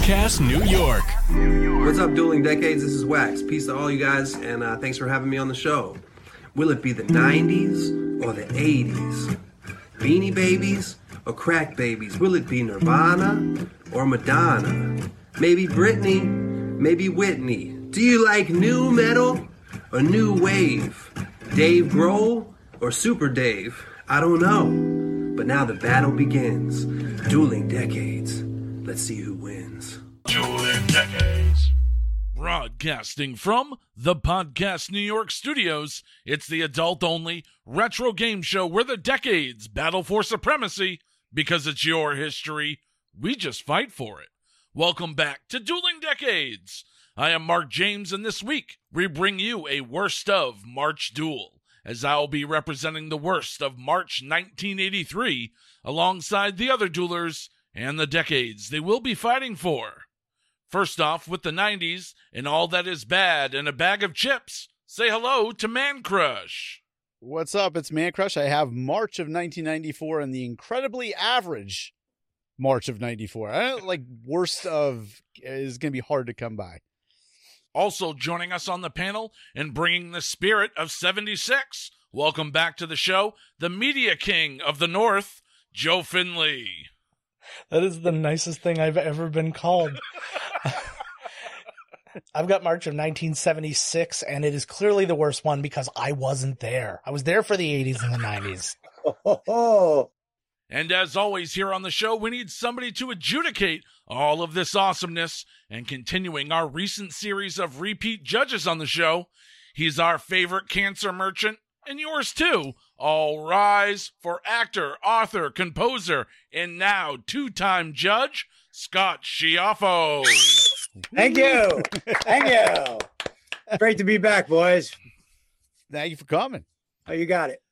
Podcast New York. What's up, Dueling Decades? This is Wax. Peace to all you guys, and uh, thanks for having me on the show. Will it be the 90s or the 80s? Beanie Babies or Crack Babies? Will it be Nirvana or Madonna? Maybe Britney, maybe Whitney. Do you like nu metal or new wave? Dave Grohl or Super Dave? I don't know. But now the battle begins. Dueling Decades. Let's see who wins. Dueling Decades. Broadcasting from the Podcast New York studios, it's the adult only retro game show where the decades battle for supremacy because it's your history. We just fight for it. Welcome back to Dueling Decades. I am Marc James, and this week we bring you a worst of March duel, as I'll be representing the worst of March 1983 alongside the other duelers and the decades they will be fighting for. First off, with the 90s and all that is bad and a bag of chips, say hello to Mancrush. What's up? It's Mancrush. I have March of 1994 and the incredibly average March of 94. I don't, like worst of is going to be hard to come by. Also joining us on the panel and bringing the spirit of 76. Welcome back to the show, the media king of the North, Joe Findlay. That is the nicest thing I've ever been called. I've got March of 1976, and it is clearly the worst one because I wasn't there. I was there for the 80s and the 90s. Oh, And as always, here on the show, we need somebody to adjudicate all of this awesomeness. And continuing our recent series of repeat judges on the show, he's our favorite cancer merchant, and yours too. All rise for actor, author, composer, and now two time judge, Scott Schiaffo. Thank you. Thank you. Great to be back, boys. thank you for coming. Oh, you got it.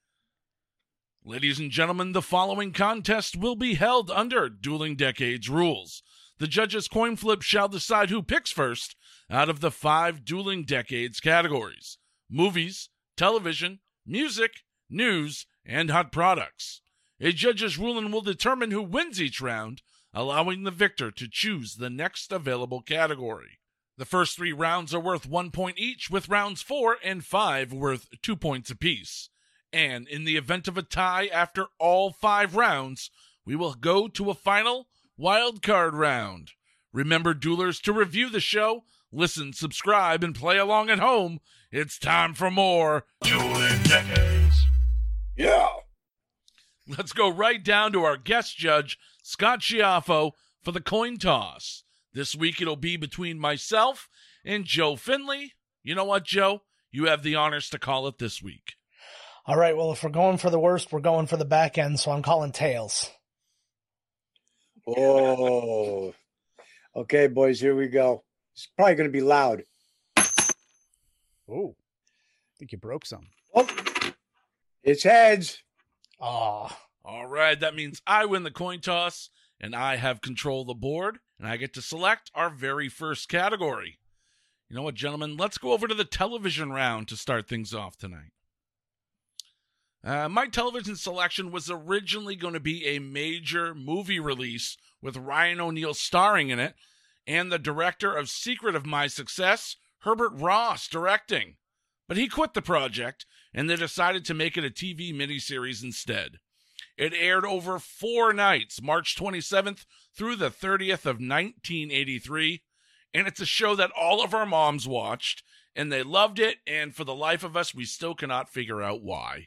Ladies and gentlemen, the following contest will be held under Dueling Decades rules. The judges' coin flip shall decide who picks first out of the five Dueling Decades categories movies, television, music, news, and hot products. A judge's ruling will determine who wins each round, allowing the victor to choose the next available category. The first three rounds are worth one point each, with rounds four and five worth two points apiece. And in the event of a tie after all five rounds, we will go to a final wild card round. Remember, duelers, to review the show, listen, subscribe, and play along at home. It's time for more. Dueling Decades. Yeah. Let's go right down to our guest judge, Scott Schiaffo, for the coin toss. This week it'll be between myself and Joe Findlay. You know what, Joe? You have the honors to call it this week. All right, well, if we're going for the worst, we're going for the back end, so I'm calling tails. Oh. Okay, boys, here we go. It's probably going to be loud. Oh, I think you broke some. Oh, it's heads. Ah, All right, that means I win the coin toss and I have control of the board and I get to select our very first category. You know what, gentlemen? Let's go over to the television round to start things off tonight. Uh, my television selection was originally going to be a major movie release with Ryan O'Neal starring in it and the director of Secret of My Success, Herbert Ross, directing. But he quit the project and they decided to make it a TV miniseries instead. It aired over four nights, March 27th through the 30th of 1983, and it's a show that all of our moms watched, and they loved it, and for the life of us, we still cannot figure out why.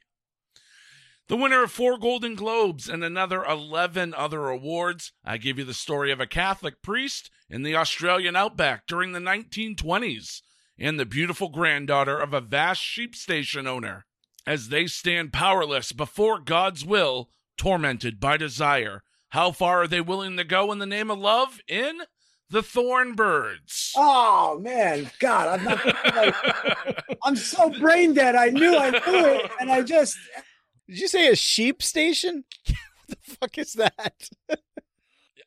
The winner of four Golden Globes and another 11 other awards, I give you the story of a Catholic priest in the Australian outback during the 1920s and the beautiful granddaughter of a vast sheep station owner as they stand powerless before God's will, tormented by desire. How far are they willing to go in the name of love? In the Thorn Birds. Oh, man. God, I'm not. I'm so brain dead. I knew I knew it. And I just. Did you say a sheep station? what the fuck is that?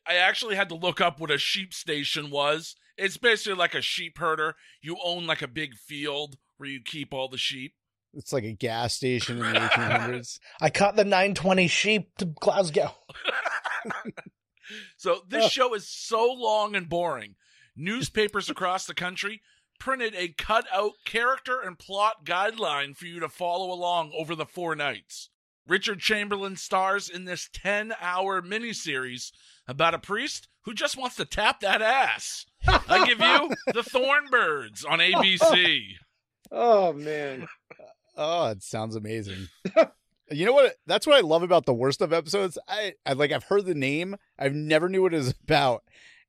I actually had to look up what a sheep station was. It's basically like a sheep herder. You own like a big field where you keep all the sheep. It's like a gas station in the 1800s. I caught the 920 sheep to Glasgow. So this Oh. show is so long and boring. Newspapers across the country printed a cut-out character and plot guideline for you to follow along over the four nights. Richard Chamberlain stars in this 10-hour miniseries about a priest who just wants to tap that ass. I give you The Thorn Birds on ABC. Oh man. Oh, it sounds amazing. you know what? That's what I love about the worst of episodes. I, I like I've heard the name. I've never knew what it was about.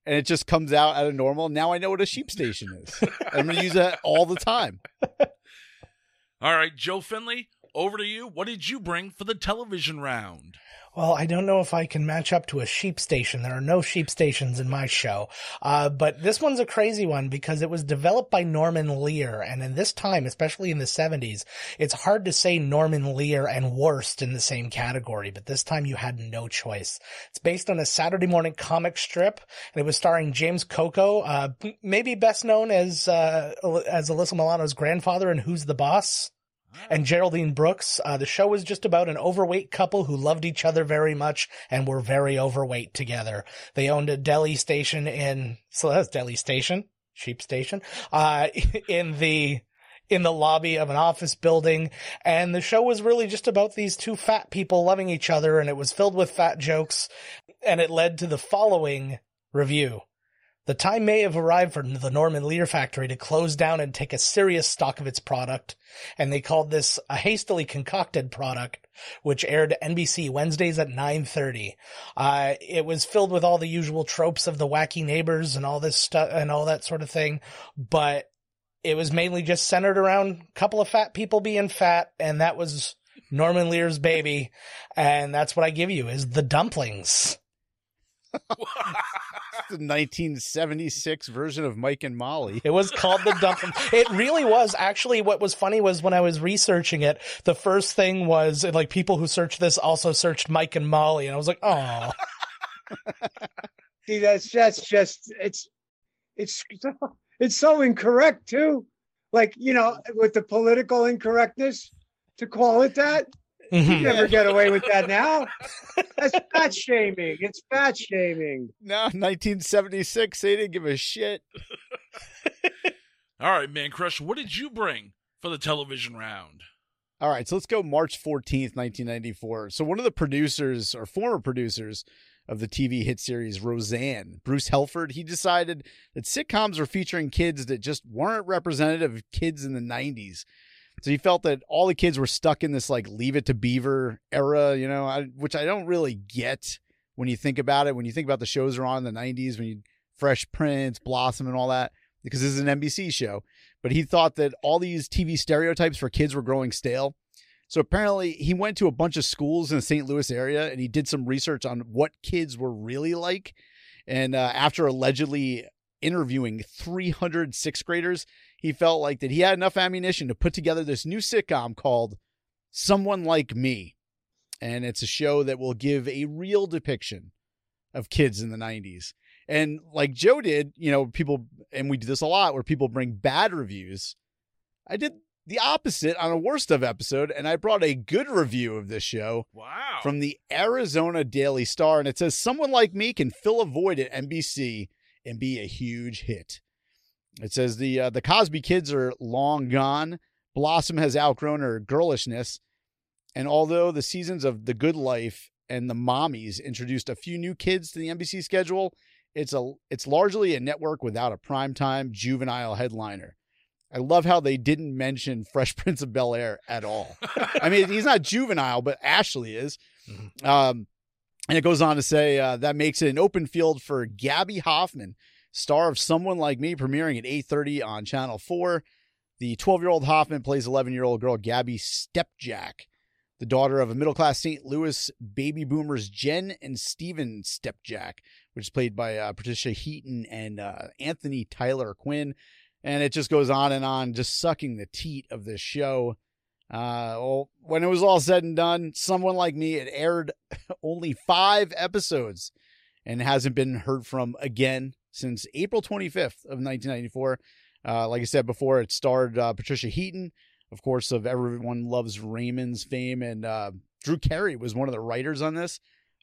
And it just comes out out of normal. Now I know what a sheep station is. I'm gonna use that all the time. All right, Joe Findlay, over to you. What did you bring for the television round? Well, I don't know if I can match up to a sheep station. There are no sheep stations in my show. Uh, but this one's a crazy one because it was developed by Norman Lear. And in this time, especially in the 70s, it's hard to say Norman Lear and Worst in the same category. But this time you had no choice. It's based on a Saturday morning comic strip and it was starring James Coco, uh, maybe best known as, uh, as Alyssa Milano's grandfather in Who's the Boss? And Geraldine Brooks. Uh, the show was just about an overweight couple who loved each other very much and were very overweight together. They owned a deli station in, so that's deli station, sheep station, uh, in the, in the lobby of an office building. And the show was really just about these two fat people loving each other and it was filled with fat jokes. And it led to the following review. The time may have arrived for the Norman Lear factory to close down and take a serious stock of its product, and they called this a hastily concocted product, which aired NBC Wednesdays at 9:30. Uh, it was filled with all the usual tropes of the wacky neighbors and all this stuff and all that sort of thing, but it was mainly just centered around a couple of fat people being fat, and that was Norman Lear's baby, and that's what I give you is the dumplings. The 1976 version of Mike and Molly. It was called the dumpling. It really was. Actually, what was funny was when I was researching it, the first thing was like people who searched this also searched Mike and Molly, and I was like, oh, See, that's that's just it's it's so, it's so incorrect too. Like you know, with the political incorrectness to call it that, you Mhm. never get away with that now. That's fat shaming. It's fat shaming. No, 1976. They didn't give a shit. All right, Mancrush, what did you bring for the television round? All right, so let's go March 14th, 1994. So one of the producers or former producers of the TV hit series Roseanne, Bruce Helford, he decided that sitcoms were featuring kids that just weren't representative of kids in the 90s. So he felt that all the kids were stuck in this like Leave It to Beaver era, you know, I, which I don't really get when you think about it. When you think about the shows are on in the 90s, when you Fresh Prince, Blossom, and all that, because this is an NBC show. But he thought that all these TV stereotypes for kids were growing stale. So apparently, he went to a bunch of schools in the St. Louis area and he did some research on what kids were really like. And uh, after allegedly interviewing 300 sixth graders, he felt like that he had enough ammunition to put together this new sitcom called Someone Like Me. And it's a show that will give a real depiction of kids in the 90s. And like Joe did, you know, people, and we do this a lot where people bring bad reviews. I did the opposite on a worst of episode, and I brought a good review of this show Wow. from the Arizona Daily Star, and it says someone like me can fill a void at NBC and be a huge hit. It says the uh, the Cosby kids are long gone. Blossom has outgrown her girlishness, and although the seasons of The Good Life and The Mommies introduced a few new kids to the NBC schedule, it's a it's largely a network without a primetime juvenile headliner. I love how they didn't mention Fresh Prince of Bel Air at all. I mean, he's not juvenile, but Ashley is. Um, and it goes on to say uh, that makes it an open field for Gaby Hoffmann, star of Someone Like Me, premiering at 8:30 on Channel 4. The 12-year-old Hoffmann plays 11-year-old girl Gabby Stepjack, the daughter of a middle-class St. Louis baby boomers Jen and Steven Stepjack, which is played by uh, Patricia Heaton and uh, Anthony Tyler Quinn. And it just goes on and on, just sucking the teat of this show. Uh, well, when it was all said and done, someone like me, it aired only five episodes and hasn't been heard from again since April 25th of 1994. Uh, like I said before, it starred uh, Patricia Heaton, of course, of Everyone Loves Raymond's fame, and uh, Drew Carey was one of the writers on this.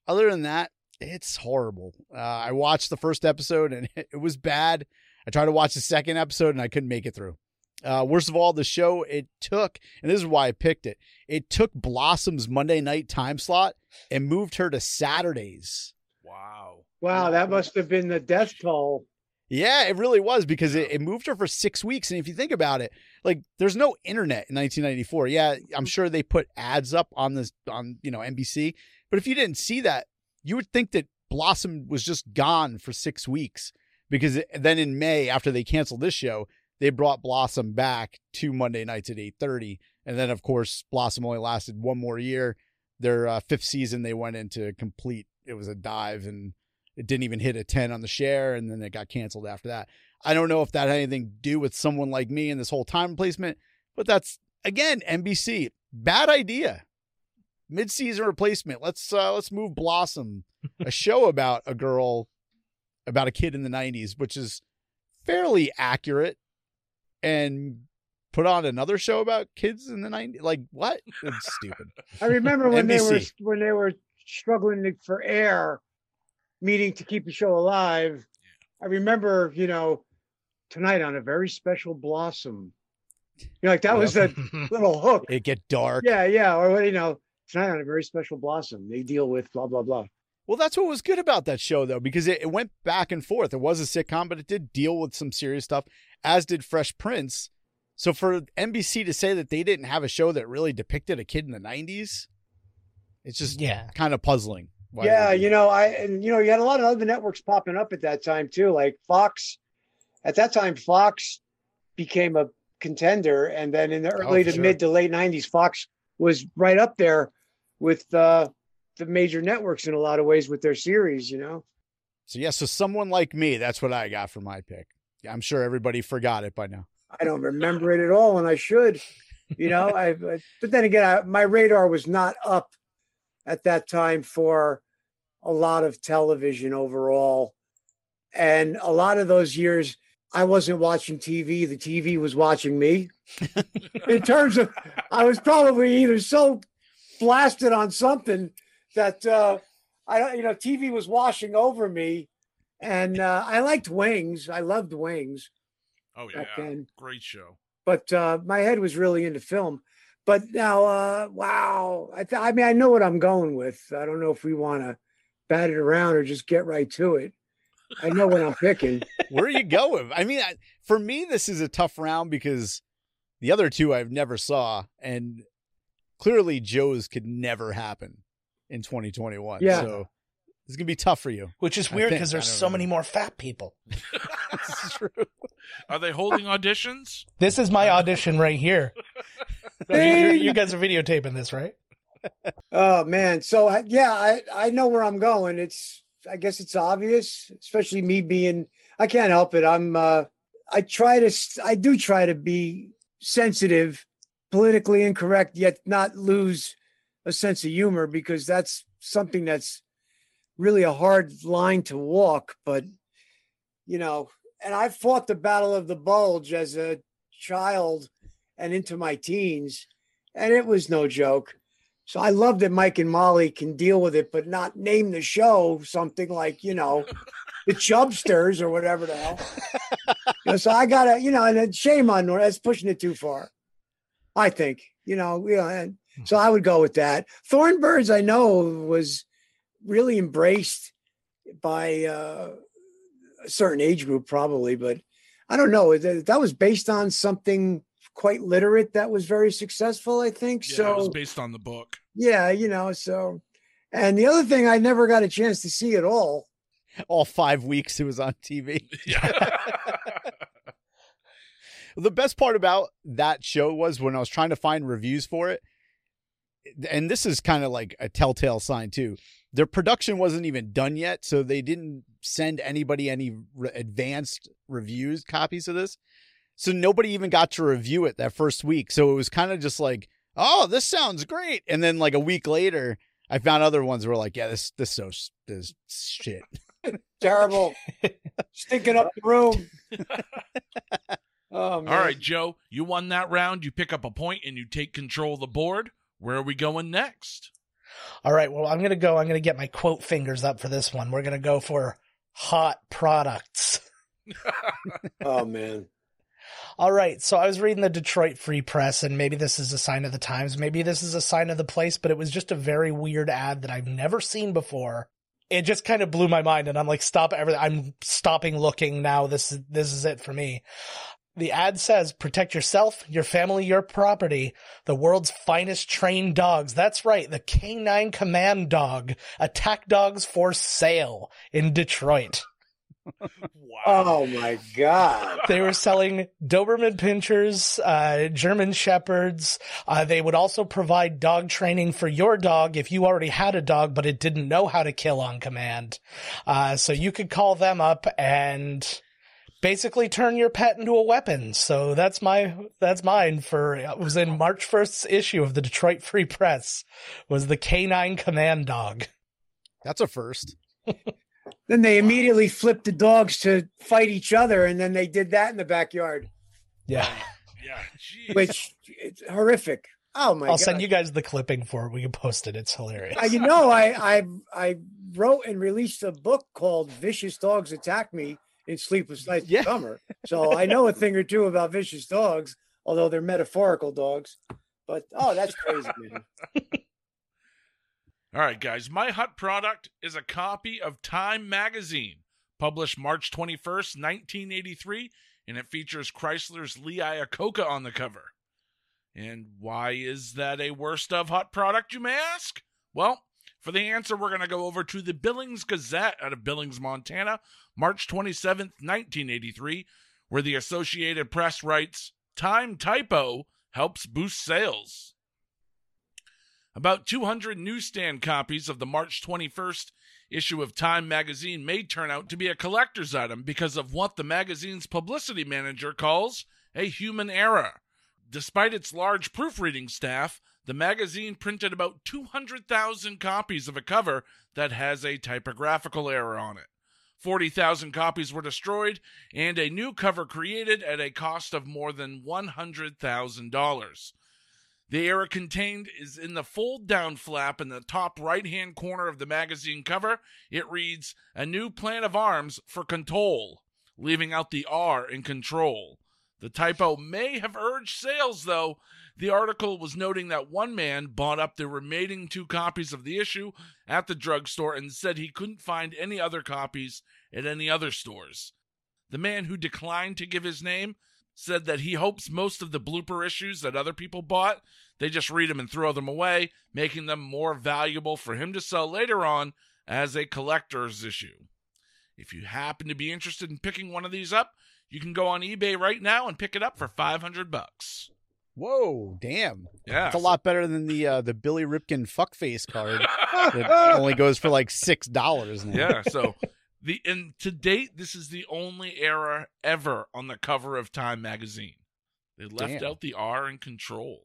Other than that, It's horrible. Uh, I watched the first episode and it was bad. I tried to watch the second episode and I couldn't make it through. Uh, worst of all, the show it took, and this is why I picked it. It took Blossom's Monday night time slot and moved her to Saturdays. Wow. Wow, that must have been the death toll. Yeah, it really was because it, it moved her for six weeks. And if you think about it, like there's no internet in 1994. Yeah, I'm sure they put ads up on this on you know NBC, but if you didn't see that, you would think that Blossom was just gone for six weeks because it, then in May after they canceled this show, they brought Blossom back two Monday nights at 8:30, and then of course Blossom only lasted one more year. Their uh, fifth season they went into complete. It was a dive and it didn't even hit a 10 on the share and then it got canceled after that. I don't know if that had anything to do with someone like me and this whole time placement, but that's again NBC. Bad idea. Mid-season replacement. Let's uh let's move Blossom, a show about a girl about a kid in the 90s, which is fairly accurate and put on another show about kids in the 90s. Like what? It's stupid. I remember when they were when they were struggling for air, meeting to keep the show alive. I remember, you know, tonight on a very special blossom. You know, like that was a little hook. It get dark. Yeah, yeah. Or what you know, tonight on a very special blossom. They deal with blah blah blah. Well, that's what was good about that show, though, because it, it went back and forth. It was a sitcom, but it did deal with some serious stuff, as did Fresh Prince. So for NBC to say that they didn't have a show that really depicted a kid in the 90s, it's just Yeah. kind of puzzling. why yeah, you know, I and you know, you had a lot of other networks popping up at that time too, like Fox. At that time, Fox became a contender, and then in the early Oh, to sure. mid to late '90s, Fox was right up there with uh, the major networks in a lot of ways with their series. You know, So, yeah, so someone like me, that's what I got for my pick. I'm sure everybody forgot it by now. I don't remember it at all, and I should. You know, I. I- uh, But then again, I, my radar was not up at that time for a lot of television overall, and a lot of those years I wasn't watching TV. The TV was watching me. In terms of, I was probably either so blasted on something that uh, I don't, you know, TV was washing over me, and uh, I liked Wings. I loved Wings Oh yeah. back then Great show. but uh, my head was really into film. But now, uh, wow! I, th- I mean, I know what I'm going with. I don't know if we want to bat it around or just get right to it. I know what I'm picking. Where are you going? I mean, I, for me, this is a tough round because the other two I've never saw, and clearly Joe's could never happen in 2021. Yeah. So it's gonna be tough for you. Which is weird because there's so know. many more fat people. This is true. Are they holding auditions? This is my audition right here. You, you- you guys are videotaping this, right? Oh man! So I- yeah, I I know where I'm going. It's I guess it's obvious, especially me being. I can't help it. I'm. uh I try to. I do try to be sensitive, politically incorrect, yet not lose a sense of humor because that's something that's really a hard line to walk. But you know, and I fought the battle of the bulge as a child and into my teens, and it was no joke. So I love that Mike and Molly can deal with it, but not name the show something like, you know, the Chubsters or whatever the hell. You know, so I gotta, you know, and shame on Nora. That's pushing it too far. I think, you know, you know, and so I would go with that. Thorn Birds, I know, was really embraced by uh, a certain age group, probably, but I don't know. That, that was based on something quite literate that was very successful, I think. Yeah, so it was based on the book. yeah, you know, so and the other thing I never got a chance to see at all. All five weeks it was on TV. Yeah. The best part about that show was when I was trying to find reviews for it, and this is kind of like a telltale sign too. Their production wasn't even done yet, so they didn't send anybody any re- advanced reviews copies of this. So nobody even got to review it that first week. So it was kind of just like, "Oh, this sounds great," and then like a week later, I found other ones were like, "Yeah, this this so this shit." Terrible, stinking up the room. oh man! All right, Joe, you won that round. You pick up a point and you take control of the board. Where are we going next? All right. Well, I'm going to go. I'm going to get my quote fingers up for this one. We're going to go for hot products. Oh man. All right. So I was reading the Detroit Free Press, and maybe this is a sign of the times. Maybe this is a sign of the place, but it was just a very weird ad that I've never seen before. It just kind of blew my mind, and I'm like, stop everything. I'm stopping looking now. This is this is it for me. The ad says, protect yourself, your family, your property. The world's finest trained dogs. That's right. The K9 Command Dog. Attack dogs for sale in Detroit. Wow. Oh my god. they were selling Doberman Pinschers, uh, German Shepherds. Uh, they would also provide dog training for your dog if you already had a dog, but it didn't know how to kill on command. Uh, so you could call them up and basically turn your pet into a weapon. So that's my, that's mine for, it was in March 1st's issue of the Detroit Free Press was the K9 Command Dog. That's a first. Then they immediately flipped the dogs to fight each other, and then they did that in the backyard, Yeah. Yeah. Jeez. which it's horrific. Oh my I'll god. send you guys the clipping for it. We can post it. It's hilarious. Uh, you know, I, I I wrote and released a book called "Vicious Dogs Attack Me" in Sleepless Nights Yeah. in Summer, so I know a thing or two about vicious dogs, although they're metaphorical dogs. But oh, that's crazy, man. All right, guys. My hot product is a copy of Time magazine, published March 21st, 1983, and it features Chrysler's Lee Iacocca on the cover. And why is that a worst of hot product, you may ask? Well, for the answer, we're going to go over to the Billings Gazette out of Billings, Montana, March 27, 1983, where the Associated Press writes Time typo helps boost sales. About 200 newsstand copies of the March 21st issue of Time magazine may turn out to be a collector's item because of what the magazine's publicity manager calls a human error. Despite its large proofreading staff, the magazine printed about 200,000 copies of a cover that has a typographical error on it. 40,000 copies were destroyed and a new cover created at a cost of more than $100,000. The error contained is in the fold down flap in the top right hand corner of the magazine cover. It reads, A new plan of arms for control, leaving out the R in control. The typo may have urged sales, though. The article was noting that one man bought up the remaining two copies of the issue at the drugstore and said he couldn't find any other copies at any other stores. The man who declined to give his name said that he hopes most of the blooper issues that other people bought, they just read them and throw them away, making them more valuable for him to sell later on as a collector's issue. If you happen to be interested in picking one of these up, you can go on eBay right now and pick it up for 500 bucks. Whoa, damn. Yeah. It's a lot better than the uh, the Billy Ripken fuckface card that only goes for like six dollars yeah, so the and to date this is the only error ever on the cover of Time magazine. They left Damn. out the R in control.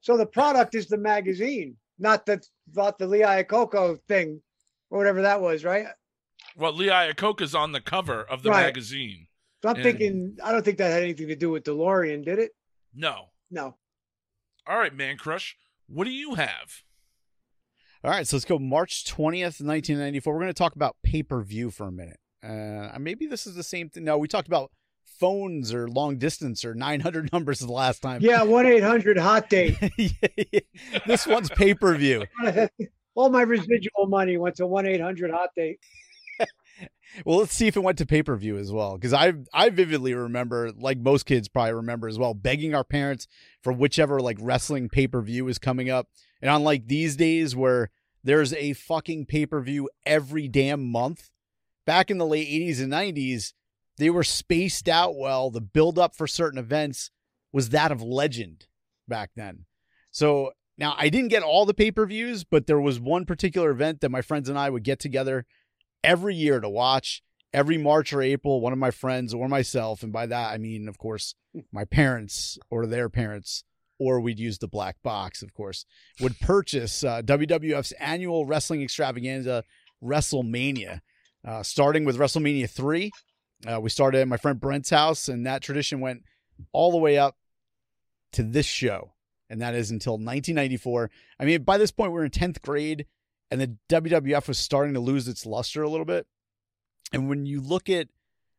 So the product is the magazine, not the not the Lee Iacocca thing, or whatever that was, right? Well, Lee Iacocca's on the cover of the Right. magazine. So I'm And- thinking, I don't think that had anything to do with DeLorean, did it? No. No. All right, Mancrush. What do you have? All right, so let's go March 20th, 1994. We're going to talk about pay per view for a minute. Uh, maybe this is the same thing. No, we talked about phones or long distance or 900 numbers the last time. Yeah, one eight hundred hot date. this one's pay per view. All my residual money went to one eight hundred hot date. Well, let's see if it went to pay per view as well, because I I vividly remember, like most kids probably remember as well, begging our parents for whichever like wrestling pay per view is coming up, and unlike these days where there's a fucking pay per view every damn month, back in the late '80s and '90s, they were spaced out well. The build up for certain events was that of legend back then. So now I didn't get all the pay per views, but there was one particular event that my friends and I would get together every year to watch every March or April, one of my friends or myself, and by that I mean, of course, my parents or their parents, or we'd use the black box, of course, would purchase uh, WWF's annual wrestling extravaganza, WrestleMania, uh, starting with WrestleMania 3. Uh, we started at my friend Brent's house, and that tradition went all the way up to this show, and that is until 1994. I mean, by this point, we're in 10th grade, and the WWF was starting to lose its luster a little bit. And when you look at,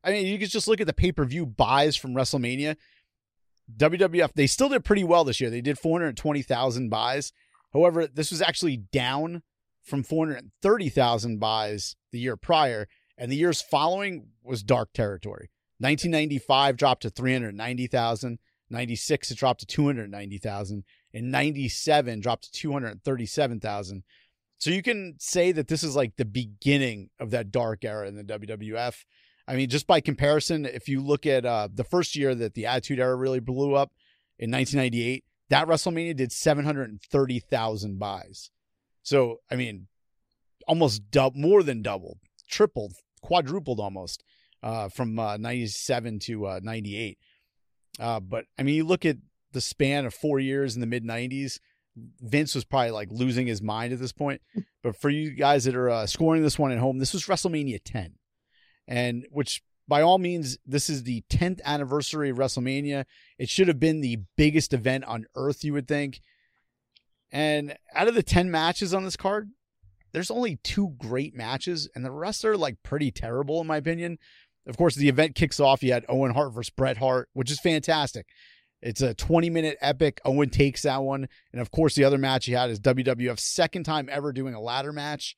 I mean, you can just look at the pay per view buys from WrestleMania. WWF, they still did pretty well this year. They did 420,000 buys. However, this was actually down from 430,000 buys the year prior, and the years following was dark territory. 1995 dropped to 390,000, 96 it dropped to 290,000, and 97 dropped to 237,000. So you can say that this is like the beginning of that dark era in the WWF. I mean, just by comparison, if you look at uh, the first year that the Attitude Era really blew up in 1998, that WrestleMania did 730,000 buys. So, I mean, almost double, more than doubled, tripled, quadrupled almost uh, from uh, 97 to uh, 98. Uh, but I mean, you look at the span of four years in the mid 90s, Vince was probably like losing his mind at this point. But for you guys that are uh, scoring this one at home, this was WrestleMania 10. And which by all means, this is the 10th anniversary of WrestleMania. It should have been the biggest event on earth, you would think. And out of the 10 matches on this card, there's only two great matches, and the rest are like pretty terrible, in my opinion. Of course, the event kicks off. You had Owen Hart versus Bret Hart, which is fantastic. It's a 20 minute epic. Owen takes that one. And of course, the other match he had is WWF's second time ever doing a ladder match.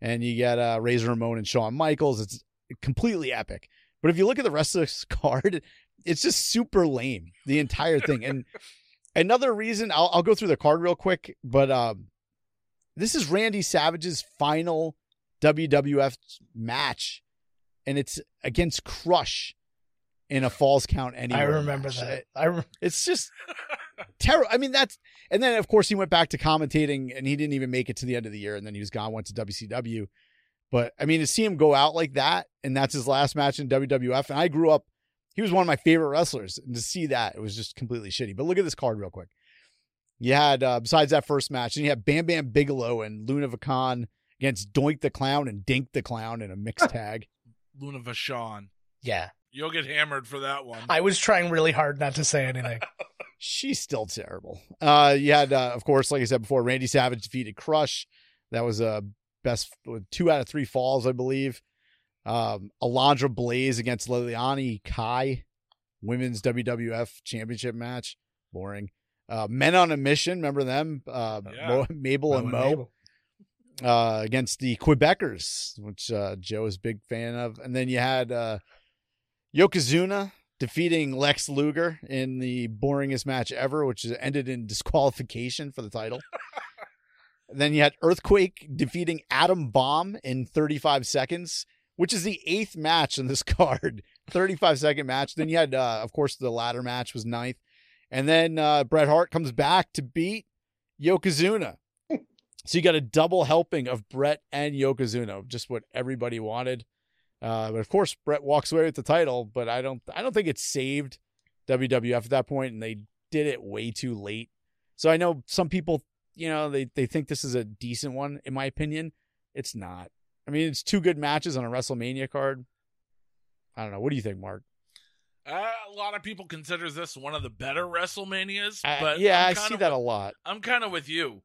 And you get uh, Razor Ramon and Shawn Michaels. It's completely epic. But if you look at the rest of this card, it's just super lame, the entire thing. And another reason, I'll, I'll go through the card real quick, but um, this is Randy Savage's final WWF match, and it's against Crush in a falls count anywhere. I remember match. that. I re- It's just terrible. I mean, that's and then of course he went back to commentating, and he didn't even make it to the end of the year, and then he was gone, went to WCW. But I mean, to see him go out like that, and that's his last match in WWF, and I grew up, he was one of my favorite wrestlers, and to see that, it was just completely shitty. But look at this card real quick. You had uh, besides that first match, and you had Bam Bam Bigelow and Luna Vachon against Doink the Clown and Dink the Clown in a mixed tag. Luna Vachon. yeah. You'll get hammered for that one. I was trying really hard not to say anything. She's still terrible. Uh, you had, uh, of course, like I said before, Randy Savage defeated Crush. That was a uh, best two out of three falls, I believe. Um, Alundra Blaze against Leilani Kai, women's WWF championship match. Boring. Uh, Men on a Mission, remember them? Uh, Yeah. Mo, Mabel and Mo uh, against the Quebecers, which uh, Joe is a big fan of. And then you had uh, Yokozuna defeating Lex Luger in the boringest match ever, which ended in disqualification for the title. then you had Earthquake defeating Adam Bomb in 35 seconds, which is the eighth match in this card. 35 second match. Then you had, uh, of course, the ladder match was ninth. And then uh, Bret Hart comes back to beat Yokozuna. So you got a double helping of Bret and Yokozuna, just what everybody wanted. Uh, but of course, Bret walks away with the title. But I don't, I don't think it saved WWF at that point, and they did it way too late. So I know some people, you know, they they think this is a decent one. In my opinion, it's not. I mean, it's two good matches on a WrestleMania card. I don't know. What do you think, Mark? Uh, a lot of people consider this one of the better WrestleManias, Uh, but yeah, I see that a lot. I'm kind of with you.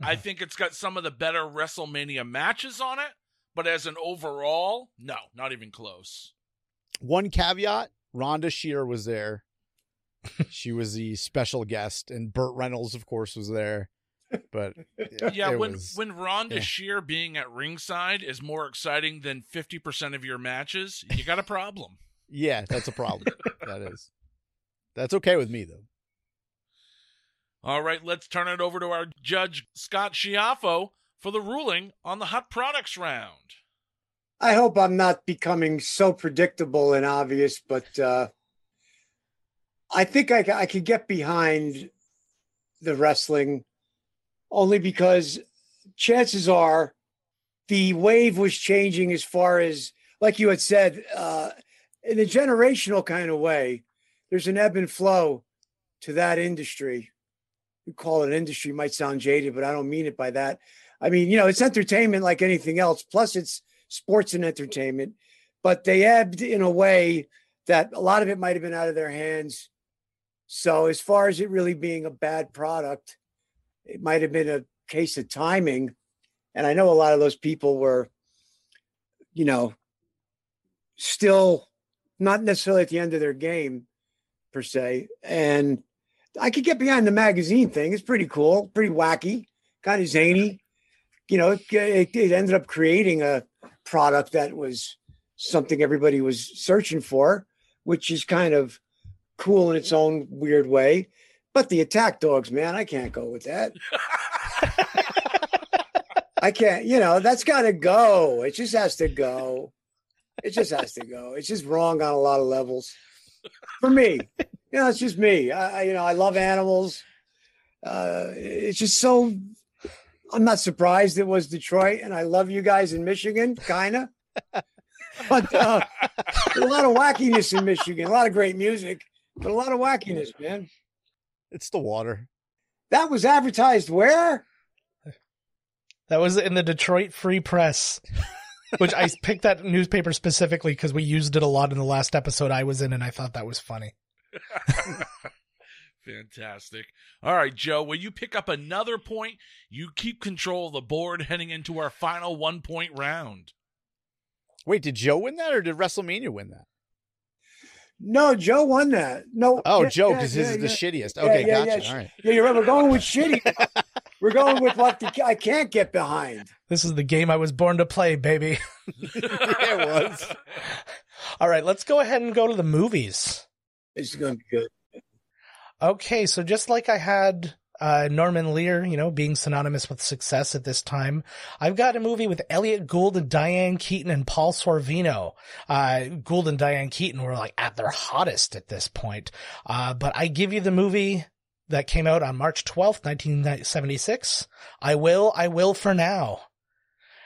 I think it's got some of the better WrestleMania matches on it, but as an overall, no, not even close. One caveat: Rhonda Shear was there. she was the special guest, and Burt Reynolds, of course, was there. But Yeah, it when was- when Rhonda yeah. Shear being at ringside is more exciting than 50% of your matches, you got a problem. yeah, that's a problem. that is. That's okay with me though. All right, let's turn it over to our judge Scott Schiaffo for the ruling on the hot products round. I hope I'm not becoming so predictable and obvious, but uh, I think I, I could get behind the wrestling only because chances are the wave was changing as far as, like you had said, uh, in a generational kind of way. There's an ebb and flow to that industry. You call it an industry might sound jaded, but I don't mean it by that. I mean, you know, it's entertainment like anything else. Plus, it's sports and entertainment, but they ebbed in a way that a lot of it might have been out of their hands So as far as it really being a bad product, it might have been a case of timing. And I know a lot of those people were, you know, still not necessarily at the end of their game per se. And I could get behind the magazine thing. It's pretty cool, pretty wacky, kind of zany. You know, it, it, it ended up creating a product that was something everybody was searching for, which is kind of cool in its own weird way. But the attack dogs, man, I can't go with that. I can't, you know, that's got to go. It just has to go. It just has to go. It's just wrong on a lot of levels for me. You know, it's just me. I, you know, I love animals. Uh, it's just so. I'm not surprised it was Detroit, and I love you guys in Michigan, kind of. But uh, a lot of wackiness in Michigan. A lot of great music, but a lot of wackiness, man. It's the water. That was advertised where? That was in the Detroit Free Press, which I picked that newspaper specifically because we used it a lot in the last episode I was in, and I thought that was funny. Fantastic. All right, Joe, will you pick up another point? You keep control of the board heading into our final one point round. Wait, did Joe win that or did WrestleMania win that? No, Joe won that. No. Oh, yeah, Joe, yeah, because yeah, his is the shittiest. Okay, yeah, gotcha. yeah. All right. Yeah, you're right. We're going with shitty. We're going with what the, I can't get behind. This is the game I was born to play, baby. it was. All right, let's go ahead and go to the movies. It's going to be good. Okay, so just like I had uh, Norman Lear, you know, being synonymous with success at this time, I've got a movie with Elliott Gould and Diane Keaton and Paul Sorvino. Uh, Gould and Diane Keaton were like at their hottest at this point. Uh, but I give you the movie that came out on March 12th, 1976. I will, I will for now.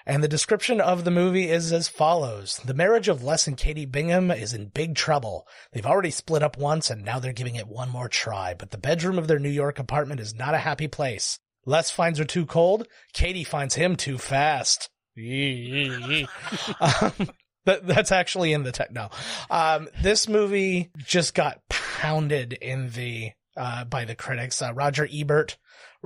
And the description of the movie is as follows. The marriage of Les and Katie Bingham is in big trouble. They've already split up once and now they're giving it one more try, but the bedroom of their New York apartment is not a happy place. Les finds her too cold. Katie finds him too fast. um, that, that's actually in the tech. No, um, this movie just got pounded in the uh, by the critics. Uh, Roger Ebert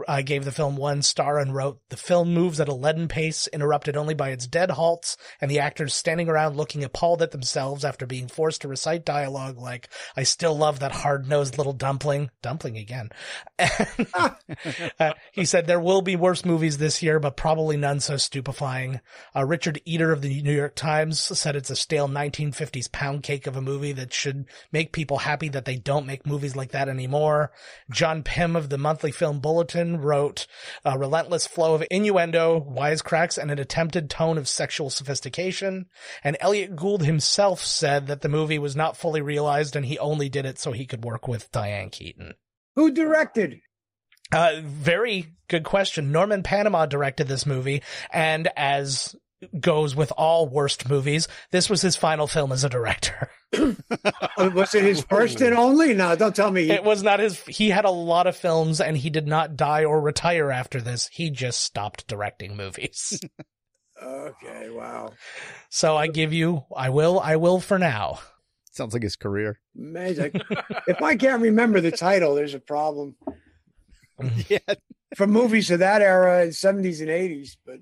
uh, gave the film one star and wrote, "The film moves at a leaden pace, interrupted only by its dead halts and the actors standing around looking appalled at themselves after being forced to recite dialogue like, I still love that hard-nosed little dumpling. Dumpling again. Uh, he said, there will be worse movies this year, but probably none so stupefying. Uh, Richard Eder of the New York Times said it's a stale 1950s pound cake of a movie that should make people happy that they don't make movies like that anymore. John Pym of the Monthly Film Bulletin wrote, a relentless flow of innuendo, wisecracks, and an attempted tone of sexual sophistication. And Elliott Gould himself said that the movie was not fully realized and he only did it so he could work with Diane Keaton. Who directed? Uh, very good question. Norman Panama directed this movie, and as goes with all worst movies, this was his final film as a director. Uh, Was it his first and only? No, don't tell me. It was not his, he had a lot of films and he did not die or retire after this. He just stopped directing movies. Okay, wow. so I give you, I will, I will for now. Sounds like his career. Amazing. if I can't remember the title, there's a problem. Yeah. For movies of that era, 70s and 80s, but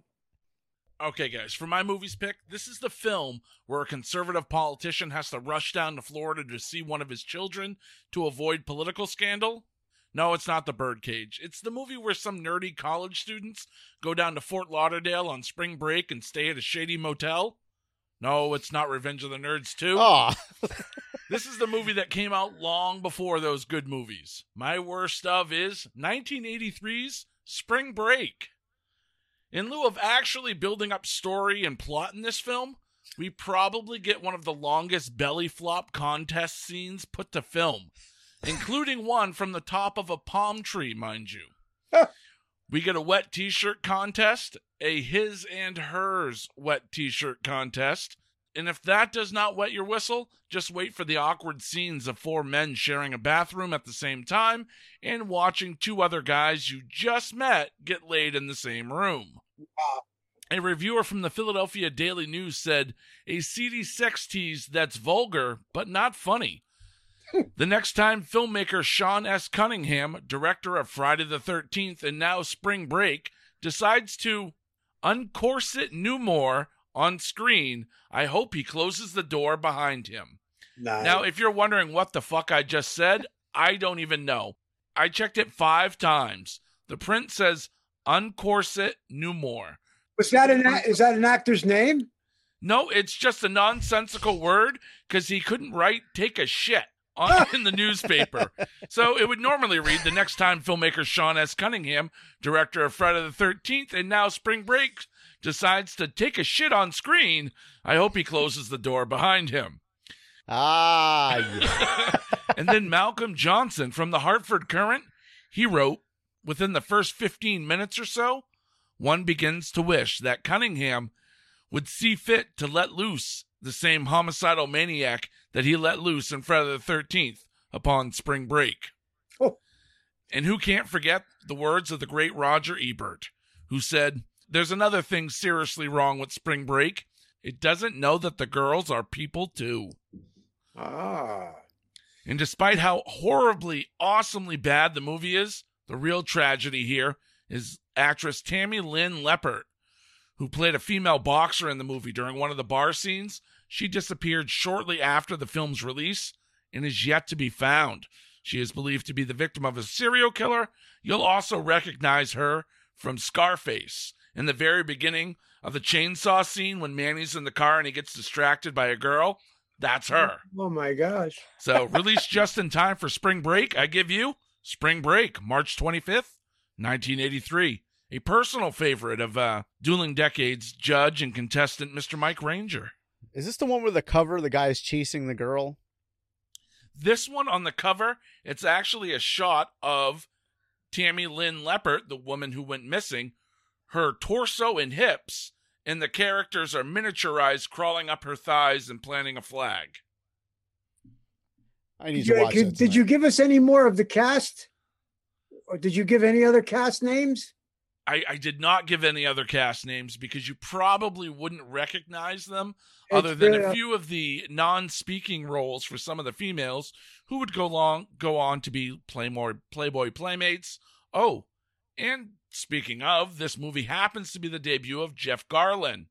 Okay, guys, for my movies pick, this is the film where a conservative politician has to rush down to Florida to see one of his children to avoid political scandal. No, it's not The Birdcage. It's the movie where some nerdy college students go down to Fort Lauderdale on spring break and stay at a shady motel. No, it's not Revenge of the Nerds 2. Oh, This is the movie that came out long before those good movies. My worst of is 1983's Spring Break. In lieu of actually building up story and plot in this film, we probably get one of the longest belly flop contest scenes put to film, including one from the top of a palm tree, mind you. we get a wet t shirt contest, a his and hers wet t shirt contest, and if that does not wet your whistle, just wait for the awkward scenes of four men sharing a bathroom at the same time and watching two other guys you just met get laid in the same room. A reviewer from the Philadelphia Daily News said, A seedy sex tease that's vulgar, but not funny. the next time filmmaker Sean S. Cunningham, director of Friday the 13th and now Spring Break, decides to uncorset Newmore on screen, I hope he closes the door behind him. Nice. Now, if you're wondering what the fuck I just said, I don't even know. I checked it five times. The print says uncorset Newmore. was that an is that an actor's name? No, it's just a nonsensical word because he couldn't write take a shit on in the newspaper. So it would normally read the next time filmmaker Sean S. Cunningham, director of Friday the 13th and now Spring Break, decides to take a shit on screen, I hope he closes the door behind him. Ah, yeah. and then Malcolm Johnson from the Hartford Courant, he wrote, within the first 15 minutes or so, one begins to wish that Cunningham would see fit to let loose the same homicidal maniac that he let loose in Friday the 13th upon spring break. Oh. And who can't forget the words of the great Roger Ebert, who said, There's another thing seriously wrong with spring break. It doesn't know that the girls are people too. Ah. And despite how horribly, awesomely bad the movie is, the real tragedy here is actress Tammy Lynn Leppert, who played a female boxer in the movie during one of the bar scenes. She disappeared shortly after the film's release and is yet to be found. She is believed to be the victim of a serial killer. You'll also recognize her from Scarface in the very beginning of the chainsaw scene when Manny's in the car and he gets distracted by a girl. That's her. Oh my gosh. So, released just in time for spring break, I give you Spring Break, March 25th, 1983. A personal favorite of uh, Dueling Decades judge and contestant Mr. Mike Ranger. Is this the one where the cover the guy is chasing the girl? This one on the cover, it's actually a shot of Tammy Lynn Leppert, the woman who went missing, her torso and hips, and the characters are miniaturized crawling up her thighs and planting a flag. I need Did to you, watch did, that did you give us any more of the cast? Or did you give any other cast names? I, I did not give any other cast names because you probably wouldn't recognize them other than really- a uh, few of the non-speaking roles for some of the females who would go long go on to be Playboy Playboy playmates. Oh, and speaking of, this movie happens to be the debut of Jeff Garlin.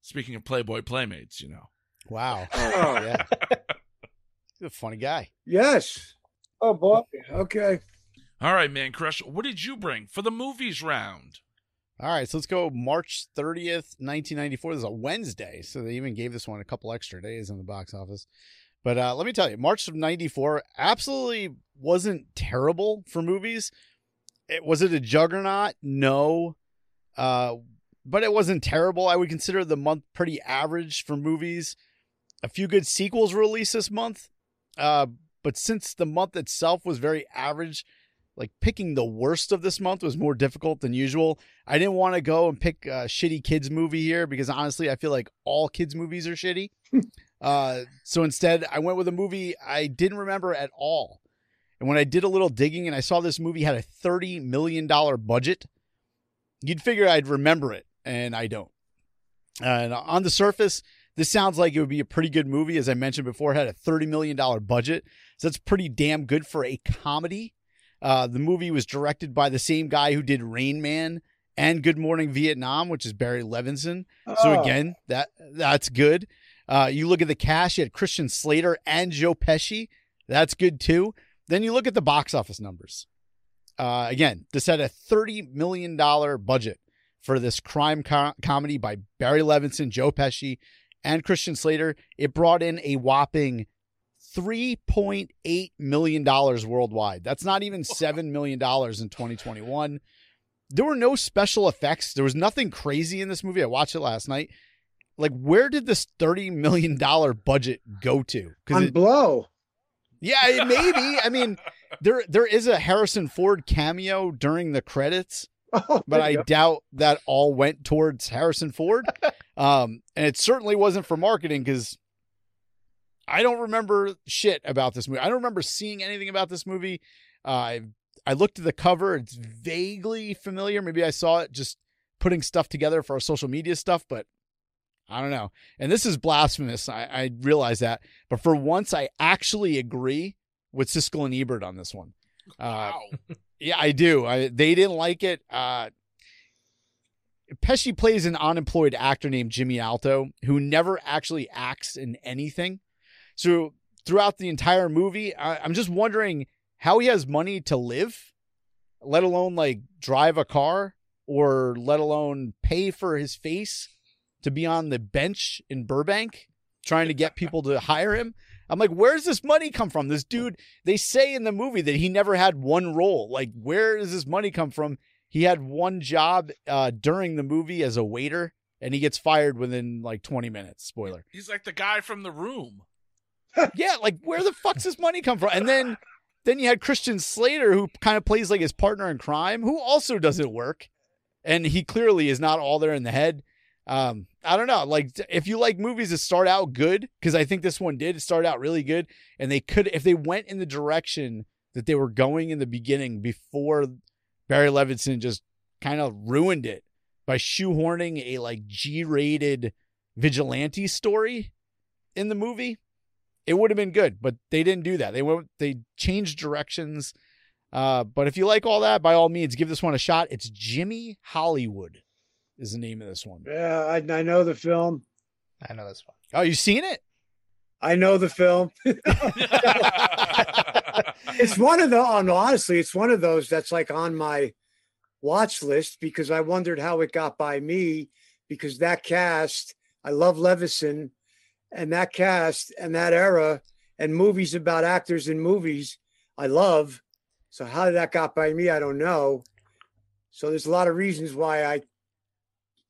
Speaking of Playboy playmates, you know. Wow. Oh, Yeah. He's a funny guy. yes. Oh boy. Okay. All right, Mancrush, what did you bring for the movies round? All right, so let's go March 30th, 1994. This is a Wednesday, so they even gave this one a couple extra days in the box office. But uh, let me tell you, March of 94 absolutely wasn't terrible for movies. It, was it a juggernaut? No. Uh, but it wasn't terrible. I would consider the month pretty average for movies. A few good sequels were released this month. Uh, but since the month itself was very average, like picking the worst of this month was more difficult than usual. I didn't want to go and pick a shitty kids movie here because honestly, I feel like all kids movies are shitty. uh, so instead, I went with a movie I didn't remember at all. And when I did a little digging and I saw this movie had a $30 million budget, you'd figure I'd remember it, and I don't. And on the surface, this sounds like it would be a pretty good movie. As I mentioned before, it had a $30 million budget. So that's pretty damn good for a comedy. Uh, the movie was directed by the same guy who did Rain Man and Good Morning Vietnam, which is Barry Levinson. So Oh. again, that that's good. Uh, you look at the cast; you had Christian Slater and Joe Pesci. That's good too. Then you look at the box office numbers. Uh, again, this had a thirty million dollar budget for this crime co- comedy by Barry Levinson, Joe Pesci, and Christian Slater. It brought in a whopping $3.8 million worldwide. That's not even $7 million in 2021. There were no special effects. There was nothing crazy in this movie. I watched it last night. Like, where did this $30 million budget go to? On it, blow. Yeah, maybe. I mean, there there is a Harrison Ford cameo during the credits, Oh, but I go. doubt that all went towards Harrison Ford. Um, and it certainly wasn't for marketing because I don't remember shit about this movie. I don't remember seeing anything about this movie. Uh, I I looked at the cover; it's vaguely familiar. Maybe I saw it just putting stuff together for our social media stuff, but I don't know. And this is blasphemous. I, I realize that, but for once, I actually agree with Siskel and Ebert on this one. Uh, Wow. yeah, I do. I, they didn't like it. Uh, Pesci plays an unemployed actor named Jimmy Alto who never actually acts in anything. So throughout the entire movie, I, I'm just wondering how he has money to live, let alone like drive a car or let alone pay for his face to be on the bench in Burbank trying to get people to hire him. I'm like, where's this money come from? This dude, they say in the movie that he never had one role. Like, where does this money come from? He had one job uh, during the movie as a waiter, and he gets fired within like 20 minutes. Spoiler. He's like the guy from the room. yeah, like where the fuck's this money come from? And then, then you had Christian Slater, who kind of plays like his partner in crime, who also doesn't work, and he clearly is not all there in the head. Um, I don't know. Like, if you like movies that start out good, because I think this one did start out really good, and they could, if they went in the direction that they were going in the beginning before Barry Levinson just kind of ruined it by shoehorning a like G-rated vigilante story in the movie, it would have been good. But they didn't do that. They went, they changed directions. Uh, but if you like all that, by all means, give this one a shot. It's Jimmy Hollywood is the name of this one. Yeah, I, I know the film. I know this one. Oh, you seen it? I know the film. it's one of the honestly, it's one of those that's like on my watch list because I wondered how it got by me because that cast, I love Levinson and that cast and that era and movies about actors in movies I love. So how that got by me, I don't know. So there's a lot of reasons why I,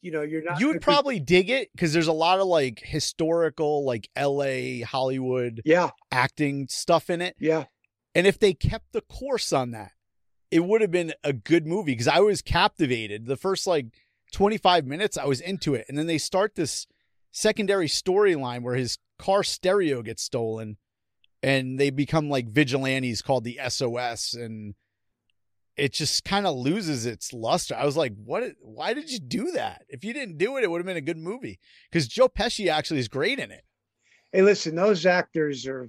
you know, you're not. You would probably dig it because there's a lot of like historical, like LA, Hollywood Yeah, acting stuff in it. yeah. And if they kept the course on that, it would have been a good movie because I was captivated. The first like 25 minutes, I was into it. And then they start this secondary storyline where his car stereo gets stolen and they become like vigilantes called the SOS. And it just kind of loses its luster. I was like, what? Why did you do that? If you didn't do it, it would have been a good movie because Joe Pesci actually is great in it. hey listen those actors are